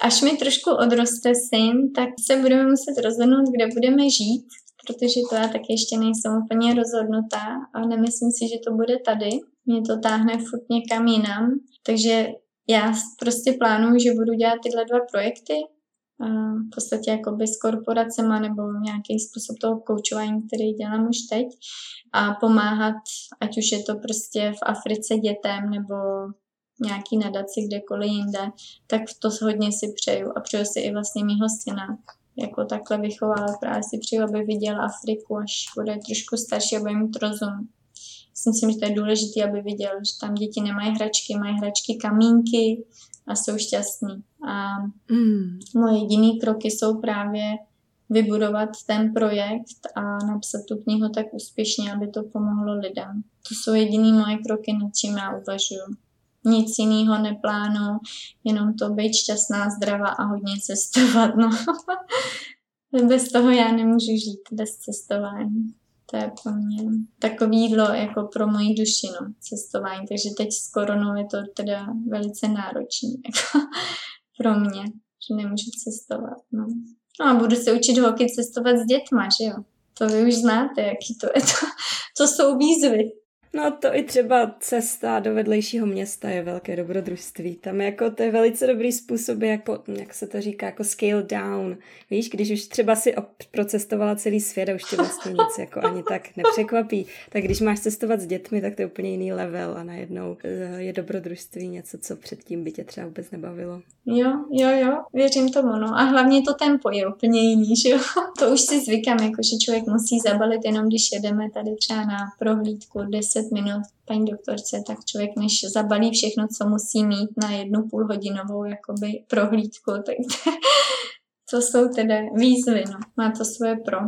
až mi trošku odroste syn, tak se budeme muset rozhodnout, kde budeme žít, protože to já taky ještě nejsem úplně rozhodnutá a nemyslím si, že to bude tady. Mě to táhne furt někam jinam, takže já prostě plánuju, že budu dělat tyhle dva projekty, v podstatě jakoby s korporacema nebo nějaký způsob toho koučování, který dělám už teď. A pomáhat, ať už je to prostě v Africe dětem nebo nějaký nadaci kdekoliv jinde, tak to hodně si přeju a přeju si i vlastně mýho syna jako takhle vychovala. Právě si přeju, aby viděl Afriku, až bude trošku starší, aby mít rozum. Myslím, že to je důležité, aby viděl, že tam děti nemají hračky, mají hračky kamínky a jsou šťastní. A mm. moje jediný kroky jsou právě vybudovat ten projekt a napsat tu knihu tak úspěšně, aby to pomohlo lidem. To jsou jediný moje kroky, nad čím já uvažuji nic jiného neplánu, jenom to být šťastná, zdravá a hodně cestovat. No. bez toho já nemůžu žít, bez cestování. To je pro mě takový jídlo jako pro moji duši, no, cestování. Takže teď s koronou je to teda velice náročné jako pro mě, že nemůžu cestovat. No. no a budu se učit holky cestovat s dětma, že jo. To vy už znáte, jaký to je. To, to jsou výzvy. No to i třeba cesta do vedlejšího města je velké dobrodružství. Tam jako to je velice dobrý způsob, jak, po, jak se to říká, jako scale down. Víš, když už třeba si procestovala celý svět a už tě vlastně nic jako ani tak nepřekvapí, tak když máš cestovat s dětmi, tak to je úplně jiný level a najednou eh, je dobrodružství něco, co předtím by tě třeba vůbec nebavilo. Jo, jo, jo, věřím tomu, no. A hlavně to tempo je úplně jiný, že jo. To už si zvykám, jako že člověk musí zabalit jenom, když jedeme tady třeba na prohlídku 10 minut paní doktorce, tak člověk než zabalí všechno, co musí mít na jednu půlhodinovou jakoby prohlídku, tak to jsou tedy výzvy, no. Má to svoje pro.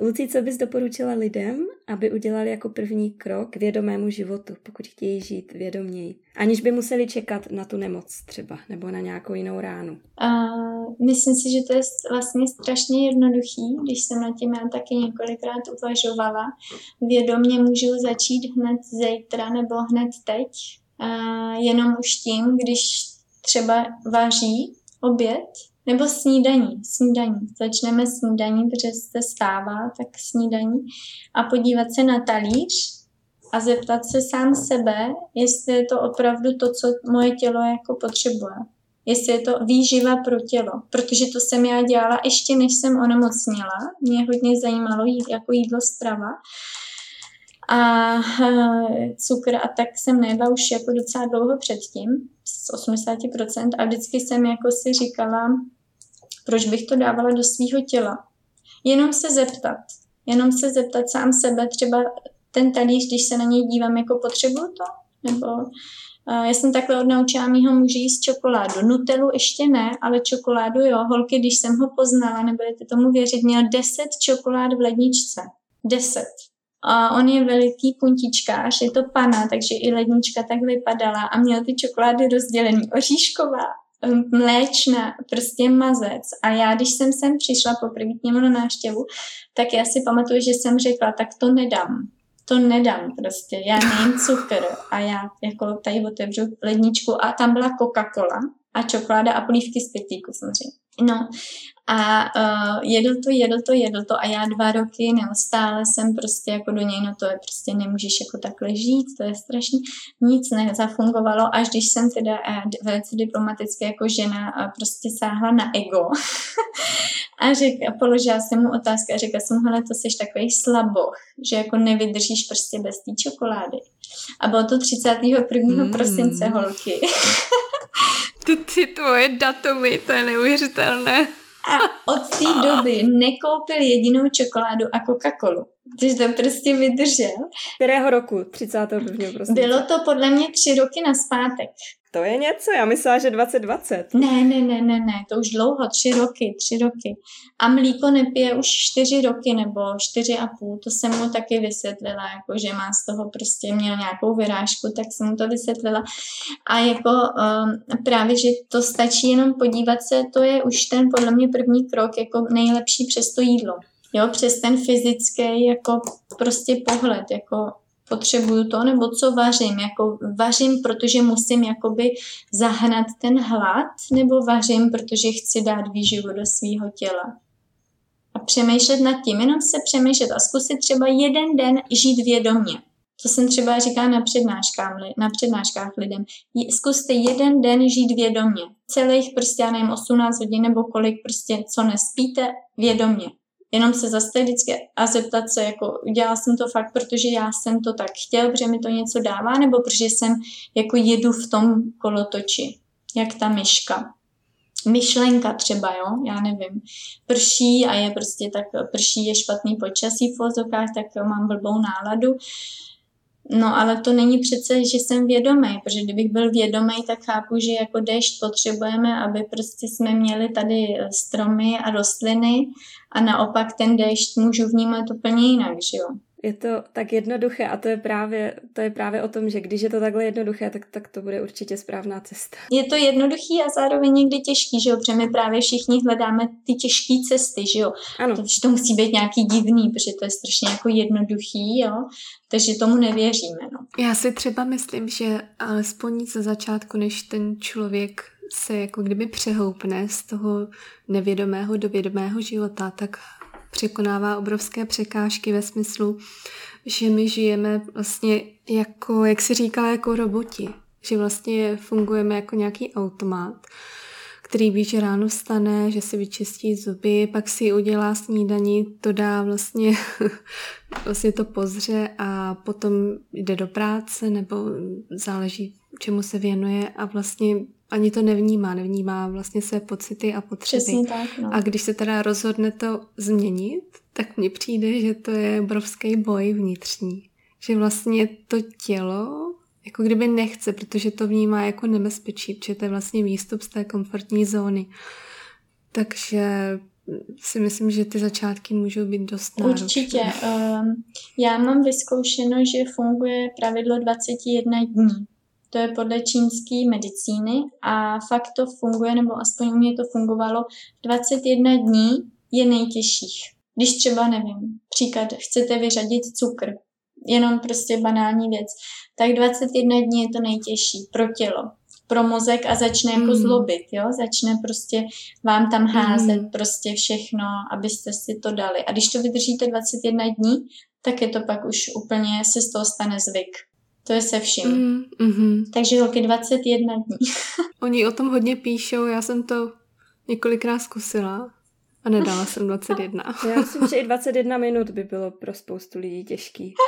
Luci, co bys doporučila lidem, aby udělali jako první krok k vědomému životu, pokud chtějí žít vědoměji, aniž by museli čekat na tu nemoc třeba, nebo na nějakou jinou ránu? Uh, myslím si, že to je vlastně strašně jednoduchý, když jsem na tím já taky několikrát uvažovala. Vědomě můžu začít hned zítra nebo hned teď, uh, jenom už tím, když třeba vaří oběd, nebo snídaní, snídaní. Začneme snídaní, protože se stává, tak snídaní. A podívat se na talíř a zeptat se sám sebe, jestli je to opravdu to, co moje tělo jako potřebuje. Jestli je to výživa pro tělo. Protože to jsem já dělala ještě než jsem onemocněla. Mě hodně zajímalo jít jako jídlo strava a eh, cukr a tak jsem nejedla už jako docela dlouho předtím, z 80% a vždycky jsem jako si říkala, proč bych to dávala do svého těla. Jenom se zeptat, jenom se zeptat sám sebe, třeba ten talíř, když se na něj dívám, jako potřebuju to, nebo uh, já jsem takhle odnaučila mýho muže jíst čokoládu. Nutelu ještě ne, ale čokoládu jo. Holky, když jsem ho poznala, nebudete tomu věřit, měl 10 čokolád v ledničce. 10. A on je veliký puntičkář, je to pana, takže i lednička tak vypadala a měl ty čokolády rozdělený. Oříšková, mléčna, prostě mazec. A já, když jsem sem přišla poprvé k němu na návštěvu, tak já si pamatuju, že jsem řekla, tak to nedám. To nedám prostě, já nejím cukr a já jako tady otevřu ledničku a tam byla Coca-Cola a čokoláda a polívky z pitlíku samozřejmě. No a uh, jedl to, jedl to, jedl to a já dva roky neustále jsem prostě jako do něj, no to je prostě nemůžeš jako takhle žít, to je strašně, nic nezafungovalo, až když jsem teda uh, velice diplomaticky jako žena uh, prostě sáhla na ego a, řek, a položila jsem mu otázku a řekla jsem, hele, to jsi takový slaboch, že jako nevydržíš prostě bez té čokolády. A bylo to 31. Mm. prosince holky. ty, ty tvoje datumy, to je neuvěřitelné. A od té doby nekoupil jedinou čokoládu a Coca-Colu. Ty to prostě vydržel. Kterého roku? 31. prostě. Bylo to podle mě tři roky na zpátek. To je něco, já myslela, že 2020. Ne, ne, ne, ne, ne, to už dlouho, tři roky, tři roky. A mlíko nepije už čtyři roky nebo čtyři a půl, to jsem mu taky vysvětlila, jako že má z toho prostě, měl nějakou vyrážku, tak jsem mu to vysvětlila. A jako um, právě, že to stačí jenom podívat se, to je už ten podle mě první krok, jako nejlepší přes to jídlo. Jo, přes ten fyzický jako prostě pohled, jako potřebuju to, nebo co vařím. Jako vařím, protože musím jakoby zahnat ten hlad, nebo vařím, protože chci dát výživu do svého těla. A přemýšlet nad tím, jenom se přemýšlet a zkusit třeba jeden den žít vědomě. To jsem třeba říká na přednáškách, na přednáškách lidem. Zkuste jeden den žít vědomě. Celých prostě, já nevím, 18 hodin nebo kolik prostě, co nespíte, vědomě jenom se zastavit vždycky a zeptat se, jako udělala jsem to fakt, protože já jsem to tak chtěl, protože mi to něco dává, nebo protože jsem jako jedu v tom kolotoči, jak ta myška. Myšlenka třeba, jo, já nevím. Prší a je prostě tak, prší je špatný počasí v vozokách, tak mám blbou náladu. No ale to není přece, že jsem vědomý, protože kdybych byl vědomý, tak chápu, že jako déšť potřebujeme, aby prostě jsme měli tady stromy a rostliny a naopak ten déšť můžu vnímat úplně jinak, že jo je to tak jednoduché a to je právě, to je právě o tom, že když je to takhle jednoduché, tak, tak to bude určitě správná cesta. Je to jednoduchý a zároveň někdy těžký, že jo, protože my právě všichni hledáme ty těžké cesty, že jo. Ano. Takže to musí být nějaký divný, protože to je strašně jako jednoduchý, jo. Takže tomu nevěříme, no. Já si třeba myslím, že alespoň ze začátku, než ten člověk se jako kdyby přehoupne z toho nevědomého do vědomého života, tak překonává obrovské překážky ve smyslu, že my žijeme vlastně jako, jak si říká, jako roboti. Že vlastně fungujeme jako nějaký automat, který ví, že ráno vstane, že si vyčistí zuby, pak si udělá snídaní, to dá vlastně, vlastně to pozře a potom jde do práce nebo záleží, čemu se věnuje a vlastně ani to nevnímá, nevnímá vlastně své pocity a potřeby. Přesně tak, no. A když se teda rozhodne to změnit, tak mně přijde, že to je obrovský boj vnitřní. Že vlastně to tělo jako kdyby nechce, protože to vnímá jako nebezpečí, protože to je vlastně výstup z té komfortní zóny. Takže si myslím, že ty začátky můžou být dost náročné. Určitě. Um, já mám vyzkoušeno, že funguje pravidlo 21 dní. To je podle čínské medicíny a fakt to funguje, nebo aspoň u mě to fungovalo. 21 dní je nejtěžších. Když třeba, nevím, příklad, chcete vyřadit cukr, jenom prostě banální věc, tak 21 dní je to nejtěžší pro tělo, pro mozek a začne jako mm. zlobit, jo, začne prostě vám tam házet mm. prostě všechno, abyste si to dali. A když to vydržíte 21 dní, tak je to pak už úplně, se z toho stane zvyk. To je se vším. Mm, mm-hmm. Takže holky 21 dní. Oni o tom hodně píšou, já jsem to několikrát zkusila a nedala jsem 21. Já myslím, že i 21 minut by bylo pro spoustu lidí těžký.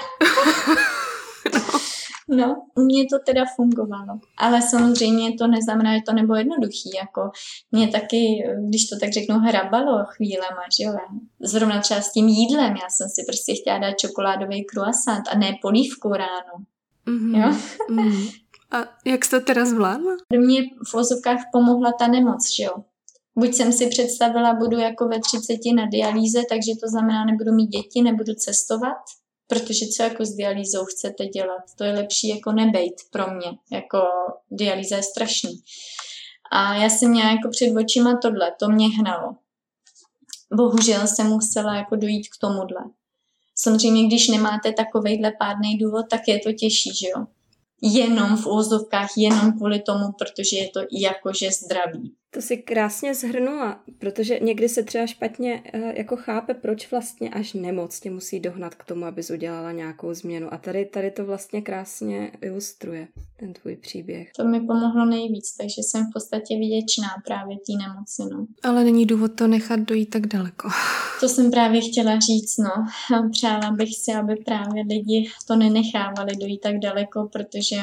No, u mě to teda fungovalo. Ale samozřejmě to neznamená, že to nebylo jednoduchý. Jako mě taky, když to tak řeknu, hrabalo chvílema, že jo. Zrovna třeba s tím jídlem. Já jsem si prostě chtěla dát čokoládový croissant a ne polívku ráno. Mm-hmm. Jo? mm. A jak jste to teda zvládla? Mě v vozovkách pomohla ta nemoc, že jo. Buď jsem si představila, budu jako ve 30 na dialýze, takže to znamená, nebudu mít děti, nebudu cestovat, protože co jako s dialýzou chcete dělat? To je lepší jako nebejt pro mě, jako dialýza je strašný. A já jsem měla jako před očima tohle, to mě hnalo. Bohužel jsem musela jako dojít k tomuhle. Samozřejmě, když nemáte takovejhle pádný důvod, tak je to těžší, že jo? Jenom v úzovkách, jenom kvůli tomu, protože je to jakože zdraví. To si krásně zhrnula, protože někdy se třeba špatně eh, jako chápe, proč vlastně až nemoc tě musí dohnat k tomu, abys udělala nějakou změnu. A tady, tady to vlastně krásně ilustruje, ten tvůj příběh. To mi pomohlo nejvíc, takže jsem v podstatě vděčná právě té nemoci. No. Ale není důvod to nechat dojít tak daleko. To jsem právě chtěla říct, no. Přála bych si, aby právě lidi to nenechávali dojít tak daleko, protože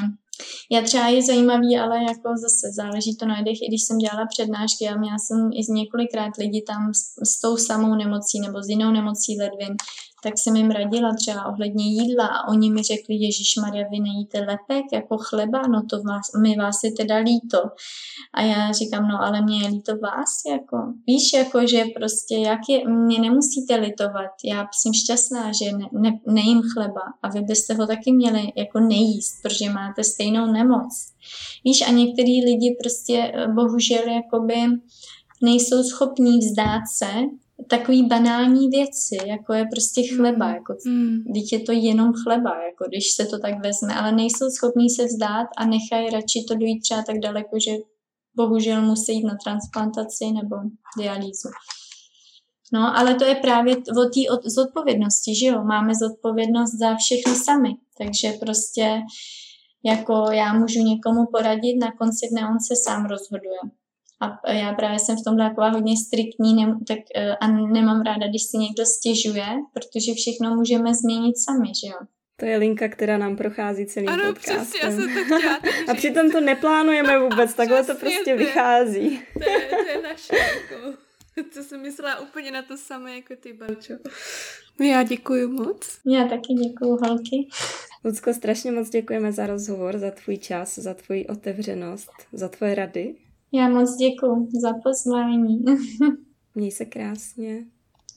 já třeba je zajímavý, ale jako zase záleží to na lidech, i když jsem dělala přednášky a měla jsem i několikrát lidi tam s, s tou samou nemocí nebo s jinou nemocí ledvin, tak jsem jim radila třeba ohledně jídla a oni mi řekli, Ježíš Maria, vy nejíte lepek jako chleba, no to vás, my vás je teda líto. A já říkám, no ale mě je líto vás, jako, víš, jako, že prostě, jak je, mě nemusíte litovat, já jsem šťastná, že ne, ne, nejím chleba a vy byste ho taky měli jako nejíst, protože máte stejnou nemoc. Víš, a některý lidi prostě eh, bohužel jakoby nejsou schopní vzdát se takový banální věci, jako je prostě chleba, mm. jako mm. je to jenom chleba, jako když se to tak vezme, ale nejsou schopní se vzdát a nechají radši to dojít třeba tak daleko, že bohužel musí jít na transplantaci nebo dialýzu. No, ale to je právě o té zodpovědnosti, že jo? Máme zodpovědnost za všechny sami, takže prostě jako já můžu někomu poradit, na konci dne on se sám rozhoduje. A já právě jsem v tom taková hodně striktní ne, tak, e, a nemám ráda, když si někdo stěžuje, protože všechno můžeme změnit sami, že jo. To je linka, která nám prochází celým ano, podcastem. Přesně, já jsem to chtěla A přitom to neplánujeme vůbec, takhle to prostě vychází. To je, to je naše, jako, to jsem myslela úplně na to samé jako ty, Barčo. Já děkuji moc. Já taky děkuji, holky. Lucko, strašně moc děkujeme za rozhovor, za tvůj čas, za tvoji otevřenost, za tvoje rady. Já moc děkuji za pozvání. Měj se krásně.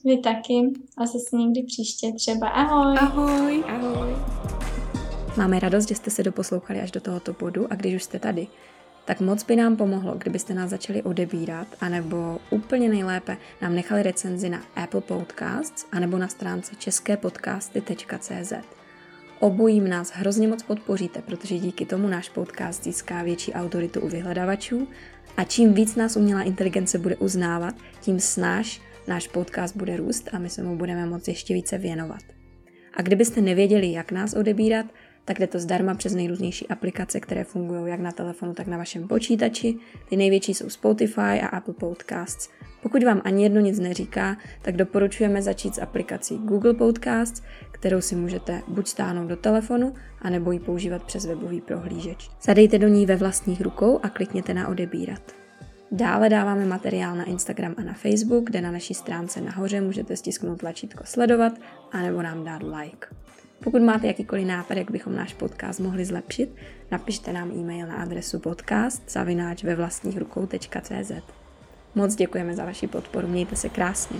Vy taky a zase někdy příště třeba. Ahoj. Ahoj. Ahoj. Máme radost, že jste se doposlouchali až do tohoto bodu a když už jste tady, tak moc by nám pomohlo, kdybyste nás začali odebírat, anebo úplně nejlépe nám nechali recenzi na Apple Podcasts, anebo na stránce česképodcasty.cz. Obojím nás hrozně moc podpoříte, protože díky tomu náš podcast získá větší autoritu u vyhledavačů a čím víc nás umělá inteligence bude uznávat, tím snáš náš podcast bude růst a my se mu budeme moci ještě více věnovat. A kdybyste nevěděli, jak nás odebírat, tak jde to zdarma přes nejrůznější aplikace, které fungují jak na telefonu, tak na vašem počítači. Ty největší jsou Spotify a Apple Podcasts. Pokud vám ani jedno nic neříká, tak doporučujeme začít s aplikací Google Podcasts, kterou si můžete buď stáhnout do telefonu, anebo ji používat přes webový prohlížeč. Zadejte do ní ve vlastních rukou a klikněte na odebírat. Dále dáváme materiál na Instagram a na Facebook, kde na naší stránce nahoře můžete stisknout tlačítko sledovat anebo nám dát like. Pokud máte jakýkoliv nápad, jak bychom náš podcast mohli zlepšit, napište nám e-mail na adresu podcast zavináč ve vlastních. Moc děkujeme za vaši podporu, mějte se krásně.